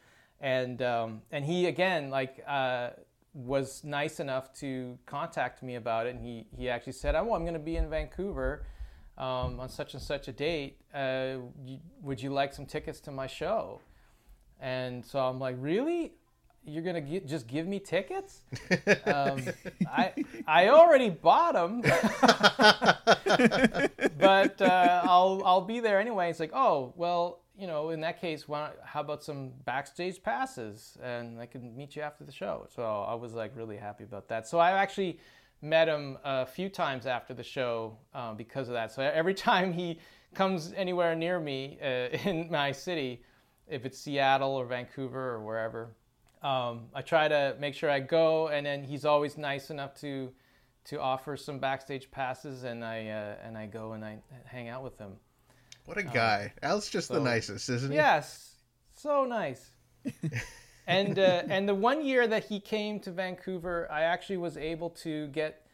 and um, and he again like uh, was nice enough to contact me about it, and he he actually said, oh, I'm going to be in Vancouver. Um, on such and such a date, uh, would you like some tickets to my show? And so I'm like, really? You're gonna gi- just give me tickets? um, I I already bought them, but uh, I'll I'll be there anyway. It's like, oh well, you know, in that case, why, how about some backstage passes, and I can meet you after the show. So I was like really happy about that. So I actually met him a few times after the show uh, because of that. So every time he comes anywhere near me uh, in my city, if it's Seattle or Vancouver or wherever, um, I try to make sure I go, and then he's always nice enough to to offer some backstage passes, and I uh, and I go and I hang out with him. What a guy. Al's just the nicest, isn't he? Yes, so nice. and uh, and the one year that he came to Vancouver, I actually was able to get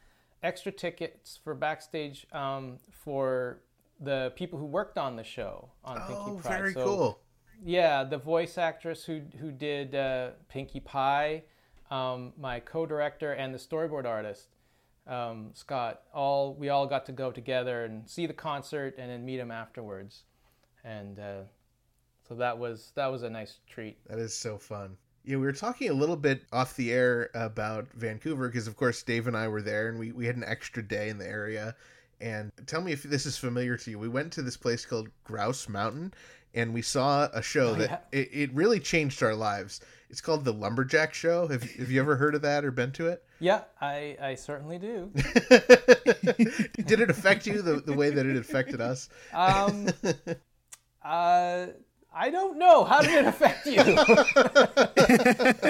extra tickets for backstage um, for the people who worked on the show on Pinkie Pie. Oh, Pride. very So, cool. Yeah, the voice actress who who did uh, Pinkie Pie, um, my co-director, and the storyboard artist um, Scott. All we all got to go together and see the concert, and then meet him afterwards, and uh, so that was that was a nice treat. That is so fun. Yeah, we were talking a little bit off the air about Vancouver because, of course, Dave and I were there and we, we had an extra day in the area. And tell me if this is familiar to you. We went to this place called Grouse Mountain and we saw a show that it, it really changed our lives. It's called the Lumberjack Show. Have, have you ever heard of that or been to it? Yeah, I, I certainly do. Did it affect you the, the way that it affected us? Um, uh, I don't know. How did it affect you?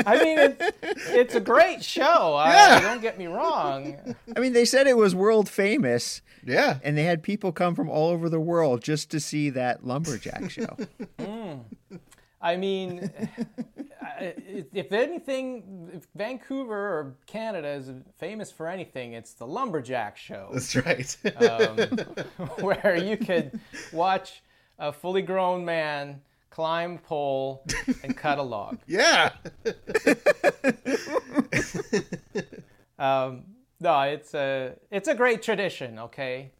I mean, it's, it's a great show. I, Yeah. don't get me wrong. I mean, they said it was world famous, Yeah. and they had people come from all over the world just to see that lumberjack show. I mean, if anything, if Vancouver or Canada is famous for anything, it's the lumberjack show, That's right. um, where you could watch a fully grown man climb pole and cut a log. yeah. Um, no, it's a it's a great tradition. Okay,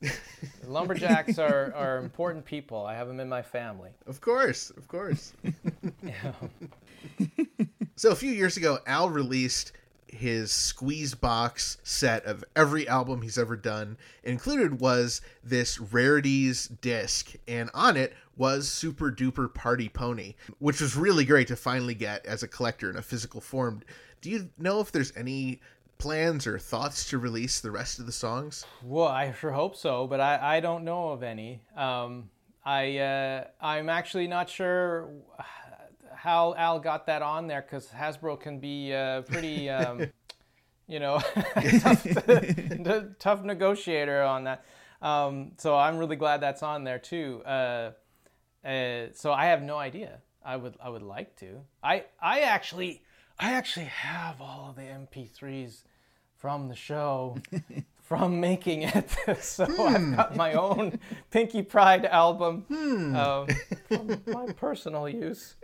lumberjacks are are important people. I have them in my family. Of course, of course. so a few years ago, Al released his squeeze box set of every album he's ever done. Included was this rarities disc, and on it was Super Duper Party Pony, which was really great to finally get as a collector in a physical form. Do you know if there's any plans or thoughts to release the rest of the songs? Well, I sure hope so, but I, I don't know of any. Um, I uh, I'm actually not sure how Al got that on there because Hasbro can be uh, pretty, um, you know, tough, tough negotiator on that. Um, so I'm really glad that's on there too. Uh, uh, so I have no idea. I would I would like to. I I actually I actually have all of the MP3s from the show from making it. so I've got my own Pinkie Pride album um, for my personal use.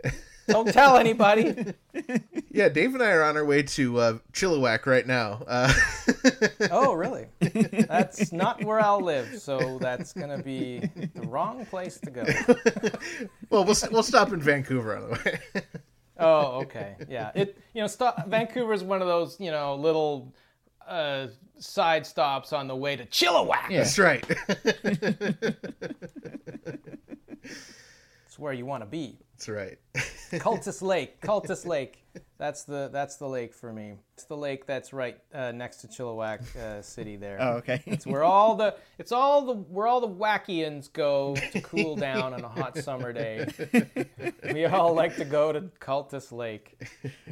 Don't tell anybody. Yeah, Dave and I are on our way to uh, Chilliwack right now. Uh, Oh, really? That's not where I'll live, so that's gonna be the wrong place to go. well, we'll we'll stop in Vancouver on the way. Oh, okay. Yeah. It you know, stop, Vancouver's one of those, you know, little uh, side stops on the way to Chilliwack. That's right. It's where you want to be. That's right. Cultus Lake. Cultus Lake. That's the that's the lake for me. It's the lake that's right uh, next to Chilliwack uh, City there. Oh, okay. It's where all the it's all the where all the wackians go to cool down on a hot summer day. We all like to go to Cultus Lake.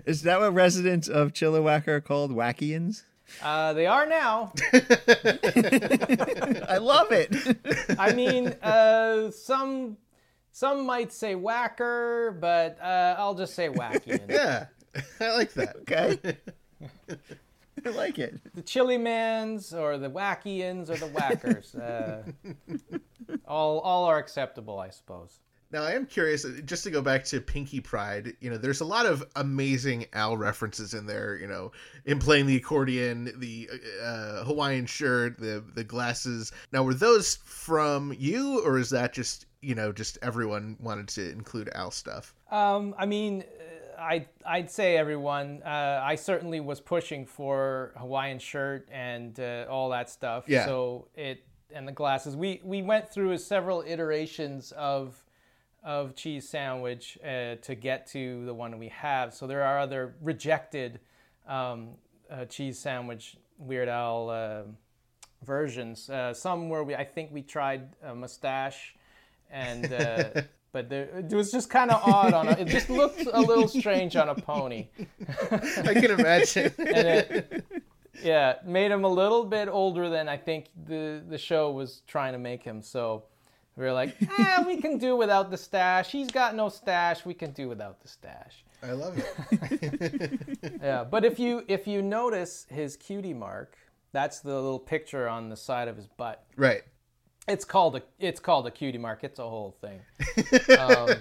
Is that what residents of Chilliwack are called? Wackians? Uh, they are now. I love it. I mean, uh, some some might say whacker, but uh, I'll just say wackian. Yeah. I like that. Okay. I like it. The Chili Mans or the Wackians or the Whackers. Uh, all all are acceptable, I suppose. Now I am curious, uh, just to go back to Pinkie Pride. You know, there's a lot of amazing Al references in there. You know, in playing the accordion, the uh, Hawaiian shirt, the the glasses. Now, were those from you, or is that just you know just everyone wanted to include Al stuff? Um, I mean, uh, I I'd say everyone. Uh, I certainly was pushing for Hawaiian shirt and uh, all that stuff. Yeah. So it and the glasses. We we went through several iterations of of cheese sandwich uh, to get to the one we have. So there are other rejected um, uh, cheese sandwich Weird Al uh, versions. Uh, some where we I think we tried a mustache and. Uh, but there, it was just kind of odd on a, it just looked a little strange on a pony I can imagine. and it yeah made him a little bit older than i think the the show was trying to make him so we were like ah we can do without the stash he's got no stash we can do without the stash I love it. yeah but if you if you notice his cutie mark that's the little picture on the side of his butt Right. it's called a it's called a cutie mark. It's a whole thing. um,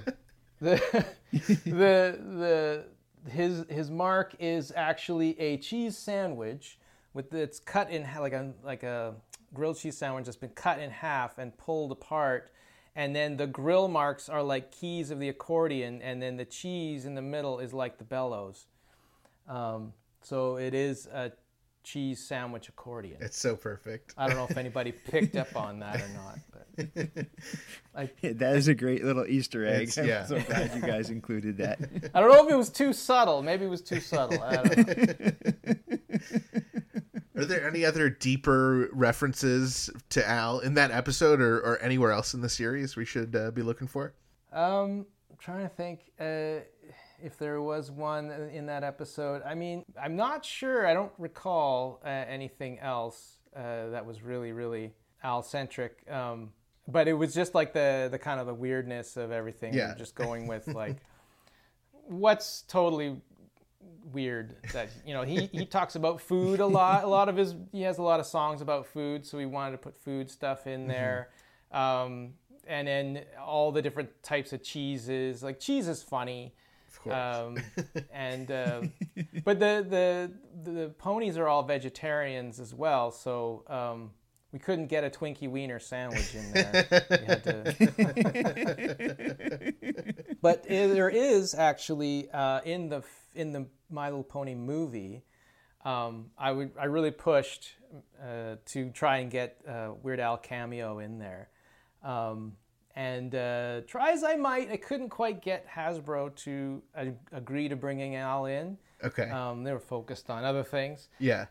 the the the his his mark is actually a cheese sandwich with it's cut in like a like a grilled cheese sandwich that's been cut in half and pulled apart. And then the grill marks are like keys of the accordion, and then the cheese in the middle is like the bellows. Um, so it is a cheese sandwich accordion. It's so perfect. I don't know if anybody picked up on that or not, but That is a great little Easter egg. Yeah. I'm so glad you guys included that. I don't know if it was too subtle. Maybe it was too subtle. I don't know. Are there any other deeper references to Al in that episode or, or anywhere else in the series we should uh, be looking for? Um, I'm trying to think uh, if there was one in that episode. I mean, I'm not sure. I don't recall uh, anything else uh, that was really, really Al centric. Um, but it was just like the the kind of the weirdness of everything. Yeah. Just going with like what's totally weird that you know he, he talks about food a lot. A lot of his he has a lot of songs about food so we wanted to put food stuff in there. Um, and then all the different types of cheeses like cheese is funny. Um, and uh, but the, the the ponies are all vegetarians as well so um, we couldn't get a Twinkie Wiener sandwich in there. To- but there is actually uh, in the in the My Little Pony movie. Um, I would I really pushed uh, to try and get uh, Weird Al cameo in there, um, and uh, try as I might, I couldn't quite get Hasbro to uh, agree to bringing Al in. Okay. Um, they were focused on other things yeah.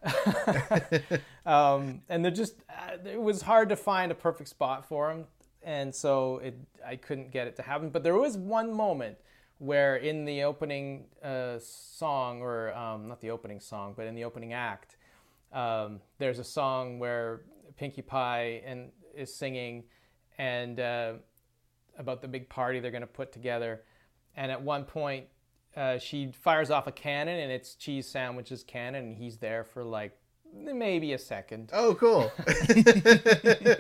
um, and they're just uh, it was hard to find a perfect spot for him and so it I couldn't get it to happen but there was one moment where in the opening uh, song or um, not the opening song but in the opening act um, there's a song where Pinkie Pie and is singing and uh, about the big party they're going to put together and at one point uh, she fires off a cannon and it's cheese sandwiches cannon and he's there for like maybe a second Oh, cool.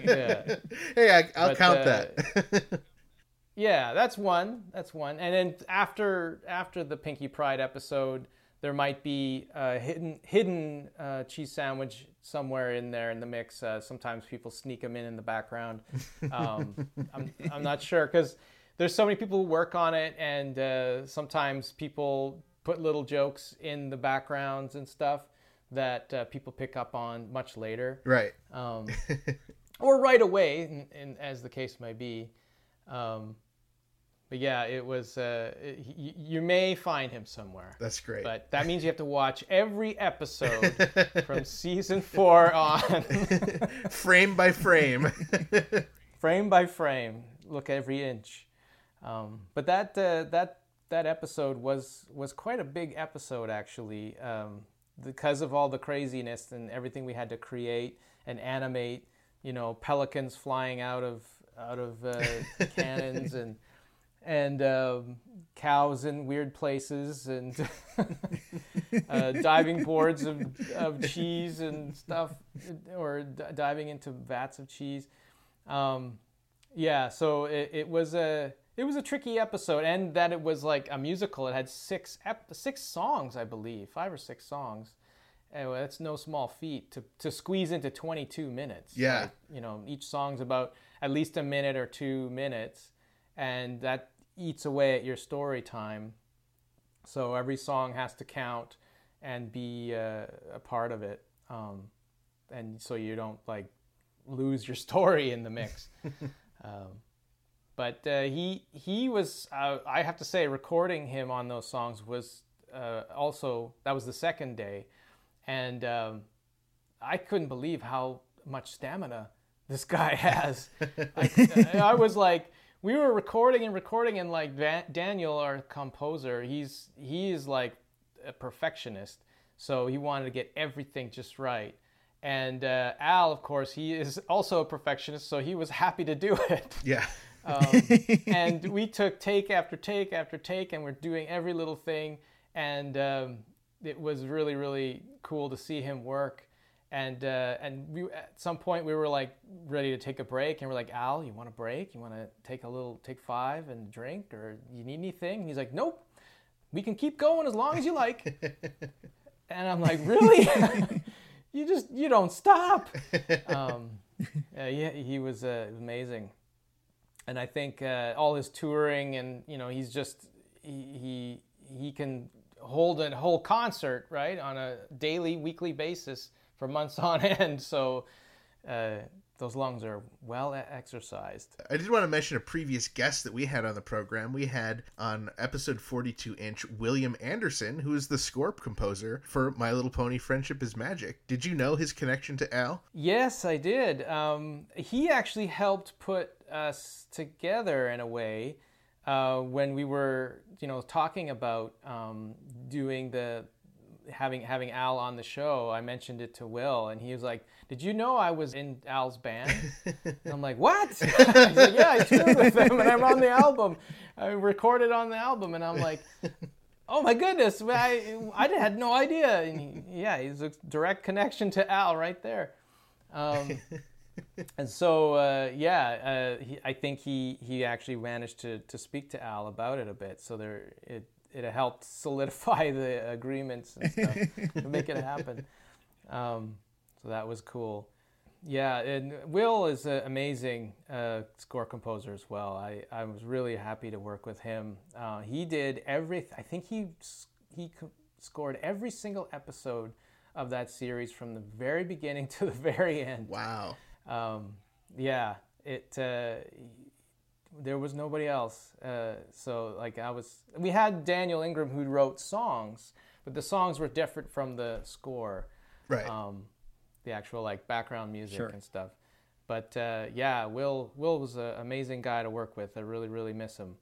Yeah. Hey, I, I'll But, count uh, that. yeah that's one that's one and then after after the Pinkie Pride episode there might be a hidden hidden uh, cheese sandwich somewhere in there in the mix uh, sometimes people sneak them in in the background um, I'm, I'm not sure because there's so many people who work on it and uh, sometimes people put little jokes in the backgrounds and stuff that uh, people pick up on much later right. um, or right away, in, in, as the case may be. Um, but yeah, it was. Uh, it, y- you may find him somewhere, That's great. but that means you have to watch every episode from season four on, frame by frame. frame by frame. Look every inch. Um, but that uh, that that episode was was quite a big episode actually, um, because of all the craziness and everything we had to create and animate. You know, pelicans flying out of out of uh, cannons and and um, cows in weird places and uh, diving boards of, of cheese and stuff, or d- diving into vats of cheese. Um, yeah, so it, it was a it was a tricky episode, and that it was like a musical. It had six ep- six songs, I believe, five or six songs. Anyway, that's no small feat to, to squeeze into 22 minutes. Yeah. Like, you know, each song's about at least a minute or two minutes, and that eats away at your story time. So every song has to count and be uh, a part of it, um, and so you don't like lose your story in the mix. um, but uh, he he was uh, I have to say recording him on those songs was uh, also that was the second day, and um, I couldn't believe how much stamina this guy has. I, I was like, we were recording and recording, and like Daniel, our composer, he's he is like a perfectionist, so he wanted to get everything just right. And uh, Al, of course, he is also a perfectionist, so he was happy to do it. Yeah. Um, and we took take after take after take, and we're doing every little thing. And um, it was really, really cool to see him work. And uh, and we at some point we were like ready to take a break, and we're like, Al, you want a break? You want to take a little, take five and drink, or you need anything? And he's like, Nope, we can keep going as long as you like. and I'm like, Really? you just you don't stop. Um, yeah, he, he was uh, amazing and I think uh, all his touring and you know he's just he he, he can hold a whole concert right on a daily weekly basis for months on end so uh, those lungs are well exercised I did want to mention a previous guest that we had on the program. We had on episode 42 inch William Anderson, who is the score composer for My Little Pony Friendship is Magic. Did you know his connection to Al? yes I did um, he actually helped put us together in a way uh, when we were you know talking about um, doing the having having Al on the show, I mentioned it to Will, and he was like, "Did you know I was in Al's band?" And I'm like, "What?" He's like, "Yeah, I toured with them, and I'm on the album. I recorded on the album." And I'm like, "Oh my goodness, I I had no idea." And he, yeah, he's a direct connection to Al right there. Um, and so uh, yeah, uh, he, I think he he actually managed to to speak to Al about it a bit. So there it it helped solidify the agreements and stuff to make it happen. Um, so that was cool. Yeah, and Will is an amazing uh, score composer as well. I, I was really happy to work with him. Uh, he did every. I think he he scored every single episode of that series from the very beginning to the very end. Wow. Um, yeah, it. Uh, there was nobody else. Uh, so like I was, we had Daniel Ingram who wrote songs, but the songs were different from the score, Right. um, the actual like background music Sure. and stuff. But uh, yeah, Will Will was an amazing guy to work with. I really really miss him.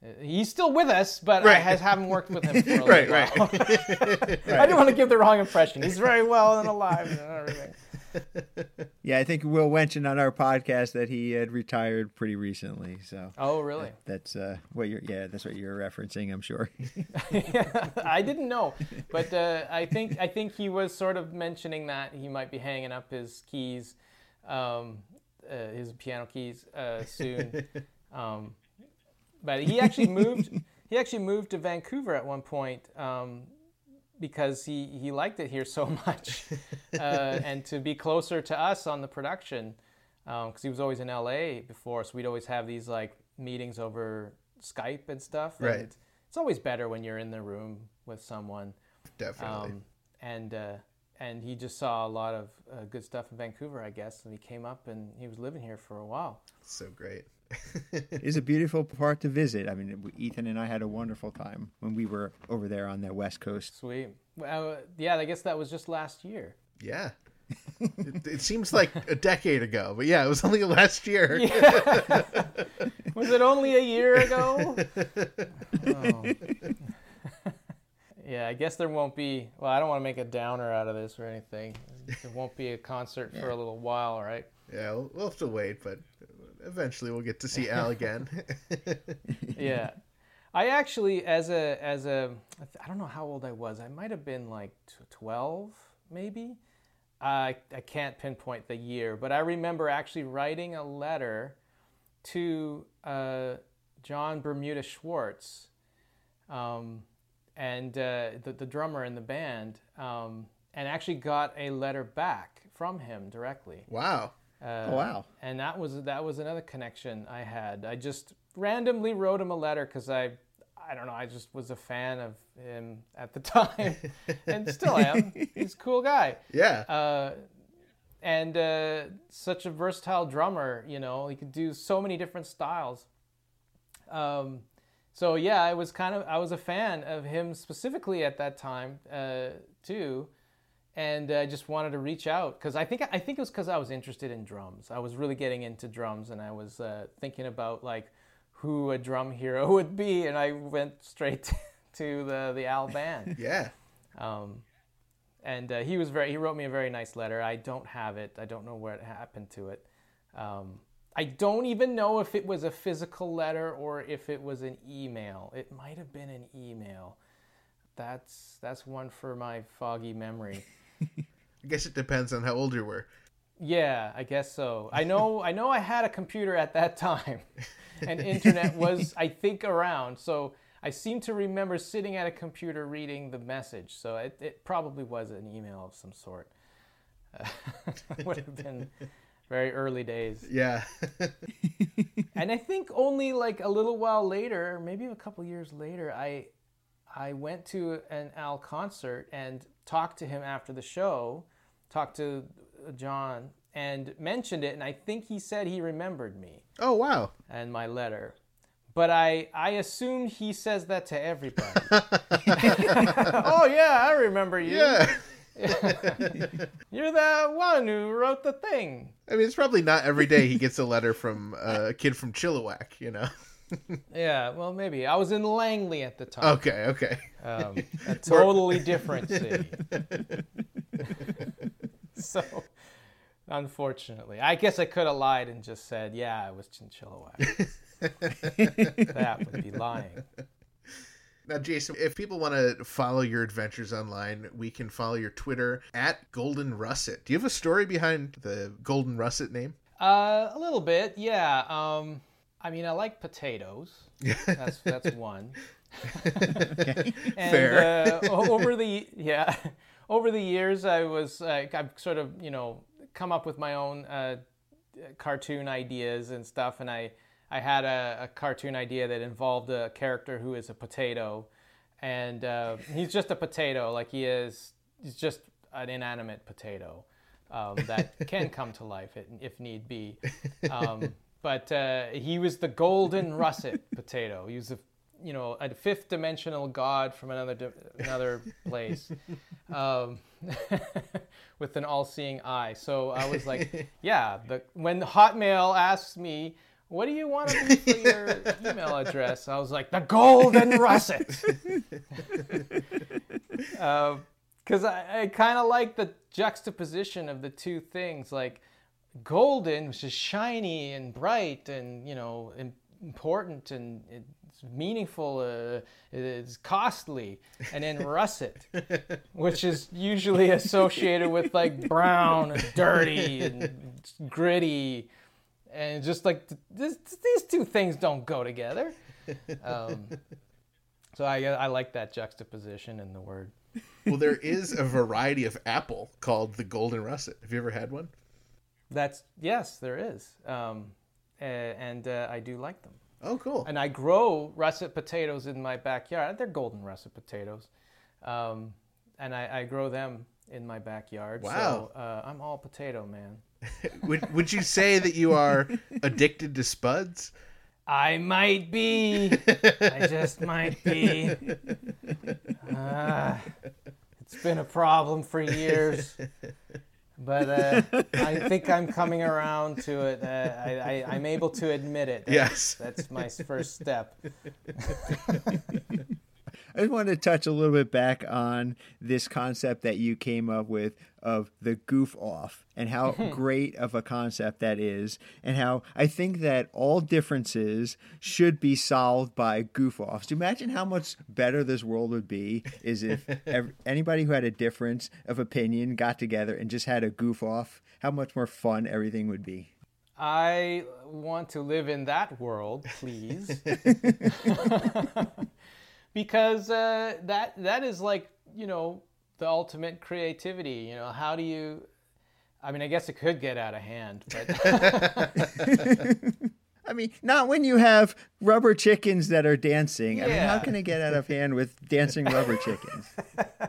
Uh, He's still with us, but I has, haven't worked with him for a right, little right. while. I didn't want to give the wrong impression. He's very well and alive and everything. Yeah, I think Will mentioned on our podcast that he had retired pretty recently. So Oh, really? that's uh, what you're. Yeah, that's what you're referencing. I'm sure. I didn't know, but uh, I think I think he was sort of mentioning that he might be hanging up his keys, um, uh, his piano keys uh, soon. Um, but he actually moved. He actually moved to Vancouver at one point um, because he he liked it here so much, uh, and to be closer to us on the production because he was always in LA before, so we'd always have these like meetings over Skype and stuff. Right. It's always better when you're in the room with someone. Definitely. Um, and uh, and he just saw a lot of uh, good stuff in Vancouver, I guess, and he came up and he was living here for a while. so great. It's a beautiful part to visit. I mean, Ethan and I had a wonderful time when we were over there on the West Coast. Sweet. Well, uh, yeah, I guess that was just last year. Yeah. it, it seems like a decade ago, but yeah, it was only last year. Was it only a year ago? Oh. yeah, I guess there won't be. Well, I don't want to make a downer out of this or anything. There won't be a concert for a little while, right? Yeah, we'll, we'll have to wait, but eventually we'll get to see Al again. Yeah. I actually, as a as a, I don't know how old I was. I might have been like twelve, maybe. I I can't pinpoint the year, but I remember actually writing a letter to uh, Jon Bermuda Schwartz, um, and uh, the the drummer in the band, um, and actually got a letter back from him directly. Wow. Oh, wow. and that was that was another connection I had. I just randomly wrote him a letter because I, I don't know, I just was a fan of him at the time, and still am. He's a cool guy, Yeah. uh, and uh, such a versatile drummer. You know, he could do so many different styles. Um, so yeah, I was kind of I was a fan of him specifically at that time uh, too and I just wanted to reach out because I think I think it was because I was interested in drums. I was really getting into drums, and I was uh, thinking about like who a drum hero would be, and I went straight to the the Al band. yeah. Um, and uh, he was very he wrote me a very nice letter. I don't have it. I don't know what happened to it. Um, I don't even know if it was a physical letter or if it was an email. It might have been an email. That's that's one for my foggy memory. I guess it depends on how old you were. Yeah, I guess so. I know I know I had a computer at that time. And internet was I think around. So I seem to remember sitting at a computer reading the message. So it, it probably was an email of some sort. Uh, would have been very early days. Yeah. And I think only like a little while later, maybe a couple years later, I I went to an Al concert and talked to him after the show, talked to Jon and mentioned it and I think he said he remembered me oh wow. and my letter. But I I assume he says that to everybody. oh yeah, I remember you. Yeah. You're the one who wrote the thing. I mean, it's probably not every day he gets a letter from uh, a kid from Chilliwack, you know. Yeah, well maybe. I was in Langley at the time. Okay, okay. um, a totally different city. so, unfortunately, I guess I could have lied and just said, "Yeah, I was Chinchillawag." that would be lying. Now, Jason, if people want to follow your adventures online, we can follow your Twitter at Golden Russet. Do you have a story behind the Golden Russet name? Uh, a little bit, yeah. Um, I mean, I like potatoes. That's that's one. and, Fair. Uh, over the yeah, over the years, I was uh, I've sort of you know come up with my own uh, cartoon ideas and stuff, and I I had a, a cartoon idea that involved a character who is a potato, and uh, he's just a potato, like he is. He's just an inanimate potato um, that can come to life if, if need be. Um, but uh, he was the golden russet potato. He was a you know a fifth dimensional god from another di- another place um, with an all-seeing eye. So i was like yeah the, when hotmail asks me what do you want to be for your email address? I was like the golden russet. Because I, I kind of like the juxtaposition of the two things. Like golden which is shiny and bright and you know important and it's meaningful uh, it's costly and then russet which is usually associated with like brown and dirty and gritty and just like this, these two things don't go together um, so I, I like that juxtaposition in the word Well, there is a variety of apple called the Golden Russet. Have you ever had one? That's yes, there is, um, and uh, I do like them. Oh, cool. And I grow russet potatoes in my backyard. They're golden russet potatoes, um, and I, I grow them in my backyard. Wow. So uh, I'm all potato man. would Would you say that you are addicted to spuds? I might be. I just might be. Ah, it's been a problem for years. But uh, I think I'm coming around to it. Uh, I, I, I'm able to admit it. Yes. That's my first step. I just wanted to touch a little bit back on this concept that you came up with of the goof off and how great of a concept that is, and how I think that all differences should be solved by goof offs. Imagine how much better this world would be is if ev- anybody who had a difference of opinion got together and just had a goof off. How much more fun everything would be. I want to live in that world, please. because uh, that that is like you know the ultimate creativity. You know, how do you? I mean, I guess it could get out of hand, but I mean, not when you have rubber chickens that are dancing. I mean, how can it get out of hand with dancing rubber chickens?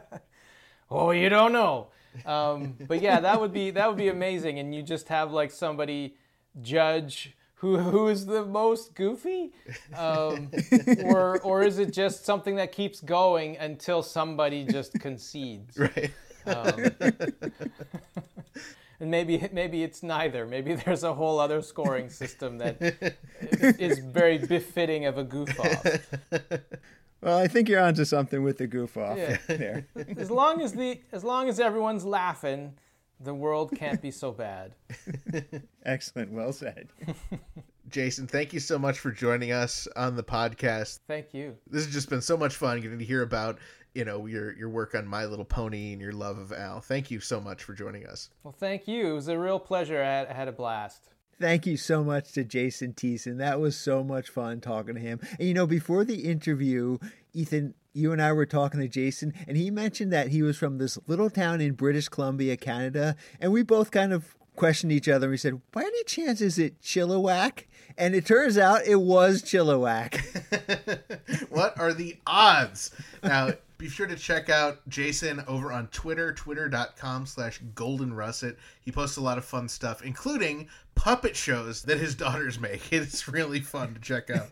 oh, you don't know. Um, but yeah, that would be that would be amazing, and you just have like somebody judge who who is the most goofy, um, or or is it just something that keeps going until somebody just concedes? Right. And maybe maybe it's neither. Maybe there's a whole other scoring system that is very befitting of a goof off. Well, I think you're onto something with the goof off Yeah. there. As long as the as long as everyone's laughing, the world can't be so bad. Excellent. Well said. Jason, thank you so much for joining us on the podcast. Thank you. This has just been so much fun getting to hear about, you know, your your work on My Little Pony and your love of Al. Thank you so much for joining us. Well, thank you. It was a real pleasure. I had, I had a blast. Thank you so much to Jason Thiessen. That was so much fun talking to him. And you know, before the interview, Ethan, you and I were talking to Jason, and he mentioned that he was from this little town in British Columbia, Canada. And we both kind of questioned each other. We said, By any chance is it Chilliwack? And it turns out it was Chilliwack. what are the odds? Now, be sure to check out Jason over on Twitter, twitter.com slash golden russet. He posts a lot of fun stuff, including puppet shows that his daughters make. It's really fun to check out.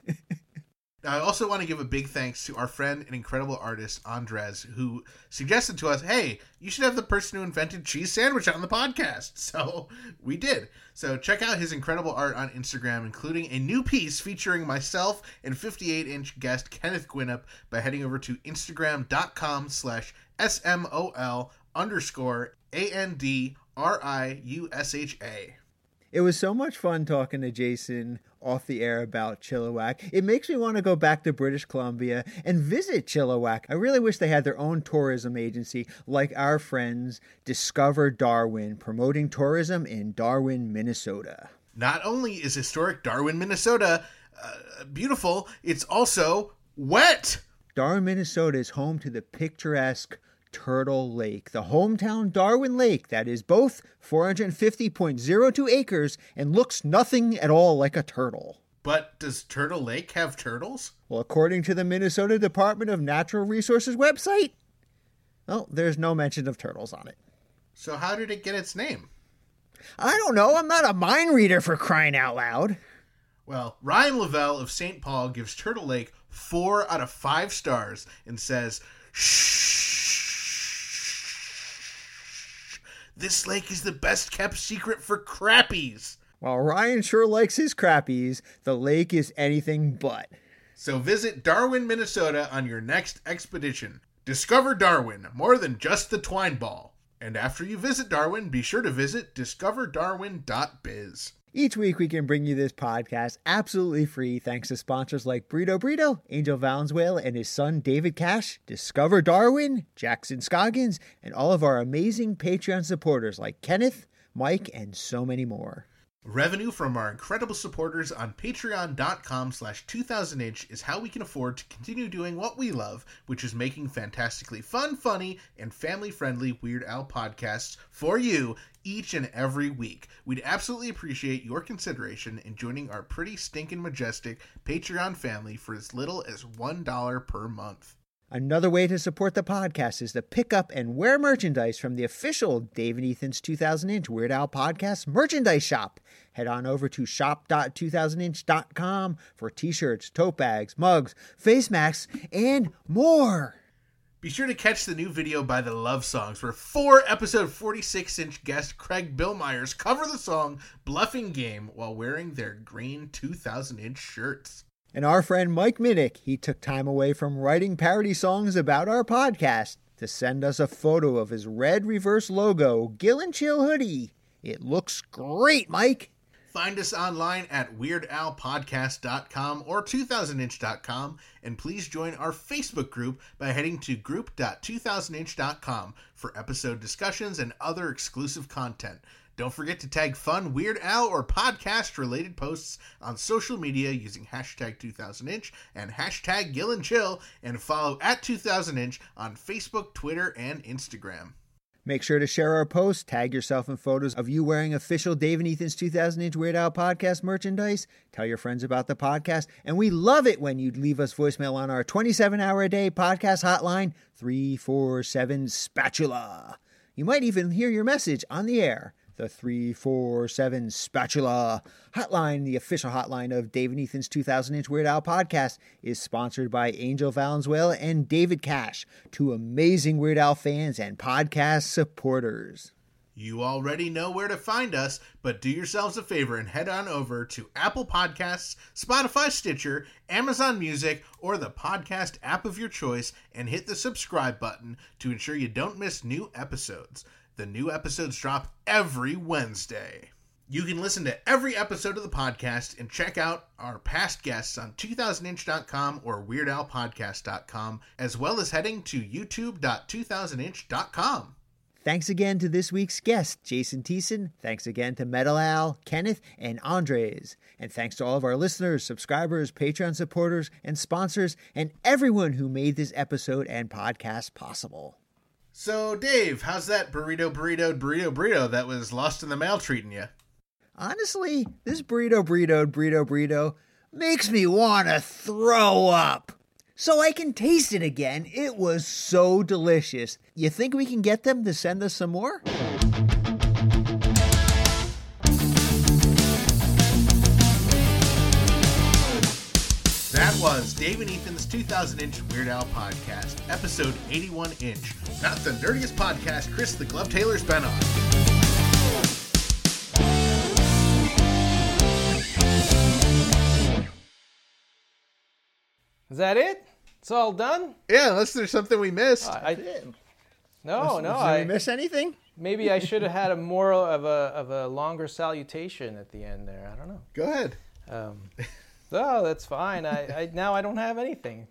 Now, I also want to give a big thanks to our friend and incredible artist, Andres, who suggested to us, hey, you should have the person who invented cheese sandwich on the podcast. So we did. So check out his incredible art on Instagram, including a new piece featuring myself and 58-inch guest Kenneth Gwinnett by heading over to instagram.com slash S-M-O-L underscore A-N-D-R-I-U-S-H-A. It was so much fun talking to Jason off the air about Chilliwack. It makes me want to go back to British Columbia and visit Chilliwack. I really wish they had their own tourism agency like our friends Discover Darwin, promoting tourism in Darwin, Minnesota. Not only is historic Darwin, Minnesota uh, beautiful, it's also wet. Darwin, Minnesota is home to the picturesque Turtle Lake, the hometown Darwin Lake that is both 450.02 acres and looks nothing at all like a turtle. But does Turtle Lake have turtles? Well, according to the Minnesota Department of Natural Resources website, well, there's no mention of turtles on it. So how did it get its name? I don't know. I'm not a mind reader for crying out loud. Well, Ryan Lavelle of St. Paul gives Turtle Lake four out of five stars and says, Shh. This lake is the best kept secret for crappies. While Ryan sure likes his crappies, the lake is anything but. So visit Darwin, Minnesota on your next expedition. Discover Darwin, more than just the twine ball. And after you visit Darwin, be sure to visit discoverdarwin.biz. Each week we can bring you this podcast absolutely free thanks to sponsors like Burrito Burrito, Angel Valenzuela and his son David Cash, Discover Darwin, Jackson Scoggins, and all of our amazing Patreon supporters like Kenneth, Mike, and so many more. Revenue from our incredible supporters on patreon.com slash 2000inch is how we can afford to continue doing what we love, which is making fantastically fun, funny, and family-friendly Weird Al podcasts for you each and every week. We'd absolutely appreciate your consideration in joining our pretty stinking majestic Patreon family for as little as $1 per month. Another way to support the podcast is to pick up and wear merchandise from the official Dave and Ethan's 2000 inch Weird Al Podcast merchandise shop. Head on over to shop.2000inch.com for t shirts, tote bags, mugs, face masks, and more. Be sure to catch the new video by the Love Songs, where four episode 46 inch guest Craig Bill Myers cover the song Bluffing Game while wearing their green 2000 inch shirts. And our friend Mike Minnick, he took time away from writing parody songs about our podcast to send us a photo of his red reverse logo, Gill and Chill hoodie. It looks great, Mike. Find us online at weirdalpodcast.com or 2000inch.com and please join our Facebook group by heading to group.2000inch.com for episode discussions and other exclusive content. Don't forget to tag fun, Weird Al, or podcast related posts on social media using hashtag 2000inch and hashtag Gill and Chill and follow at 2000inch on Facebook, Twitter, and Instagram. Make sure to share our posts, tag yourself in photos of you wearing official Dave and Ethan's 2000 inch Weird Al podcast merchandise. Tell your friends about the podcast. And we love it when you leave us voicemail on our 27 hour a day podcast hotline 347 Spatula. You might even hear your message on the air. The 347 Spatula hotline, the official hotline of Dave and Ethan's 2000 inch Weird Al podcast, is sponsored by Angel Valenzuela and David Cash, two amazing Weird Al fans and podcast supporters. You already know where to find us, but do yourselves a favor and head on over to Apple Podcasts, Spotify, Stitcher, Amazon Music, or the podcast app of your choice and hit the subscribe button to ensure you don't miss new episodes. The new episodes drop every Wednesday. You can listen to every episode of the podcast and check out our past guests on 2000inch.com or weirdalpodcast.com, as well as heading to youtube.2000inch.com. Thanks again to this week's guest, Jason Thiessen. Thanks again to Metal Al, Kenneth, and Andres. And thanks to all of our listeners, subscribers, Patreon supporters, and sponsors, and everyone who made this episode and podcast possible. So, Dave, how's that burrito, burrito, burrito, burrito that was lost in the mail treating you? Honestly, this burrito, burrito, burrito, burrito makes me want to throw up. So I can taste it again. It was so delicious. You think we can get them to send us some more? That was Dave and Ethan's 2000 inch Weird Al podcast, episode 81 inch. Not the nerdiest podcast Chris the Glove Taylor's been on. Is that it? It's all done? Yeah, unless there's something we missed. I, did. no, no. Did I, we miss anything? maybe I should have had a more of a of a longer salutation at the end there. I don't know. Go ahead. Um, no, that's fine. I, I now I don't have anything.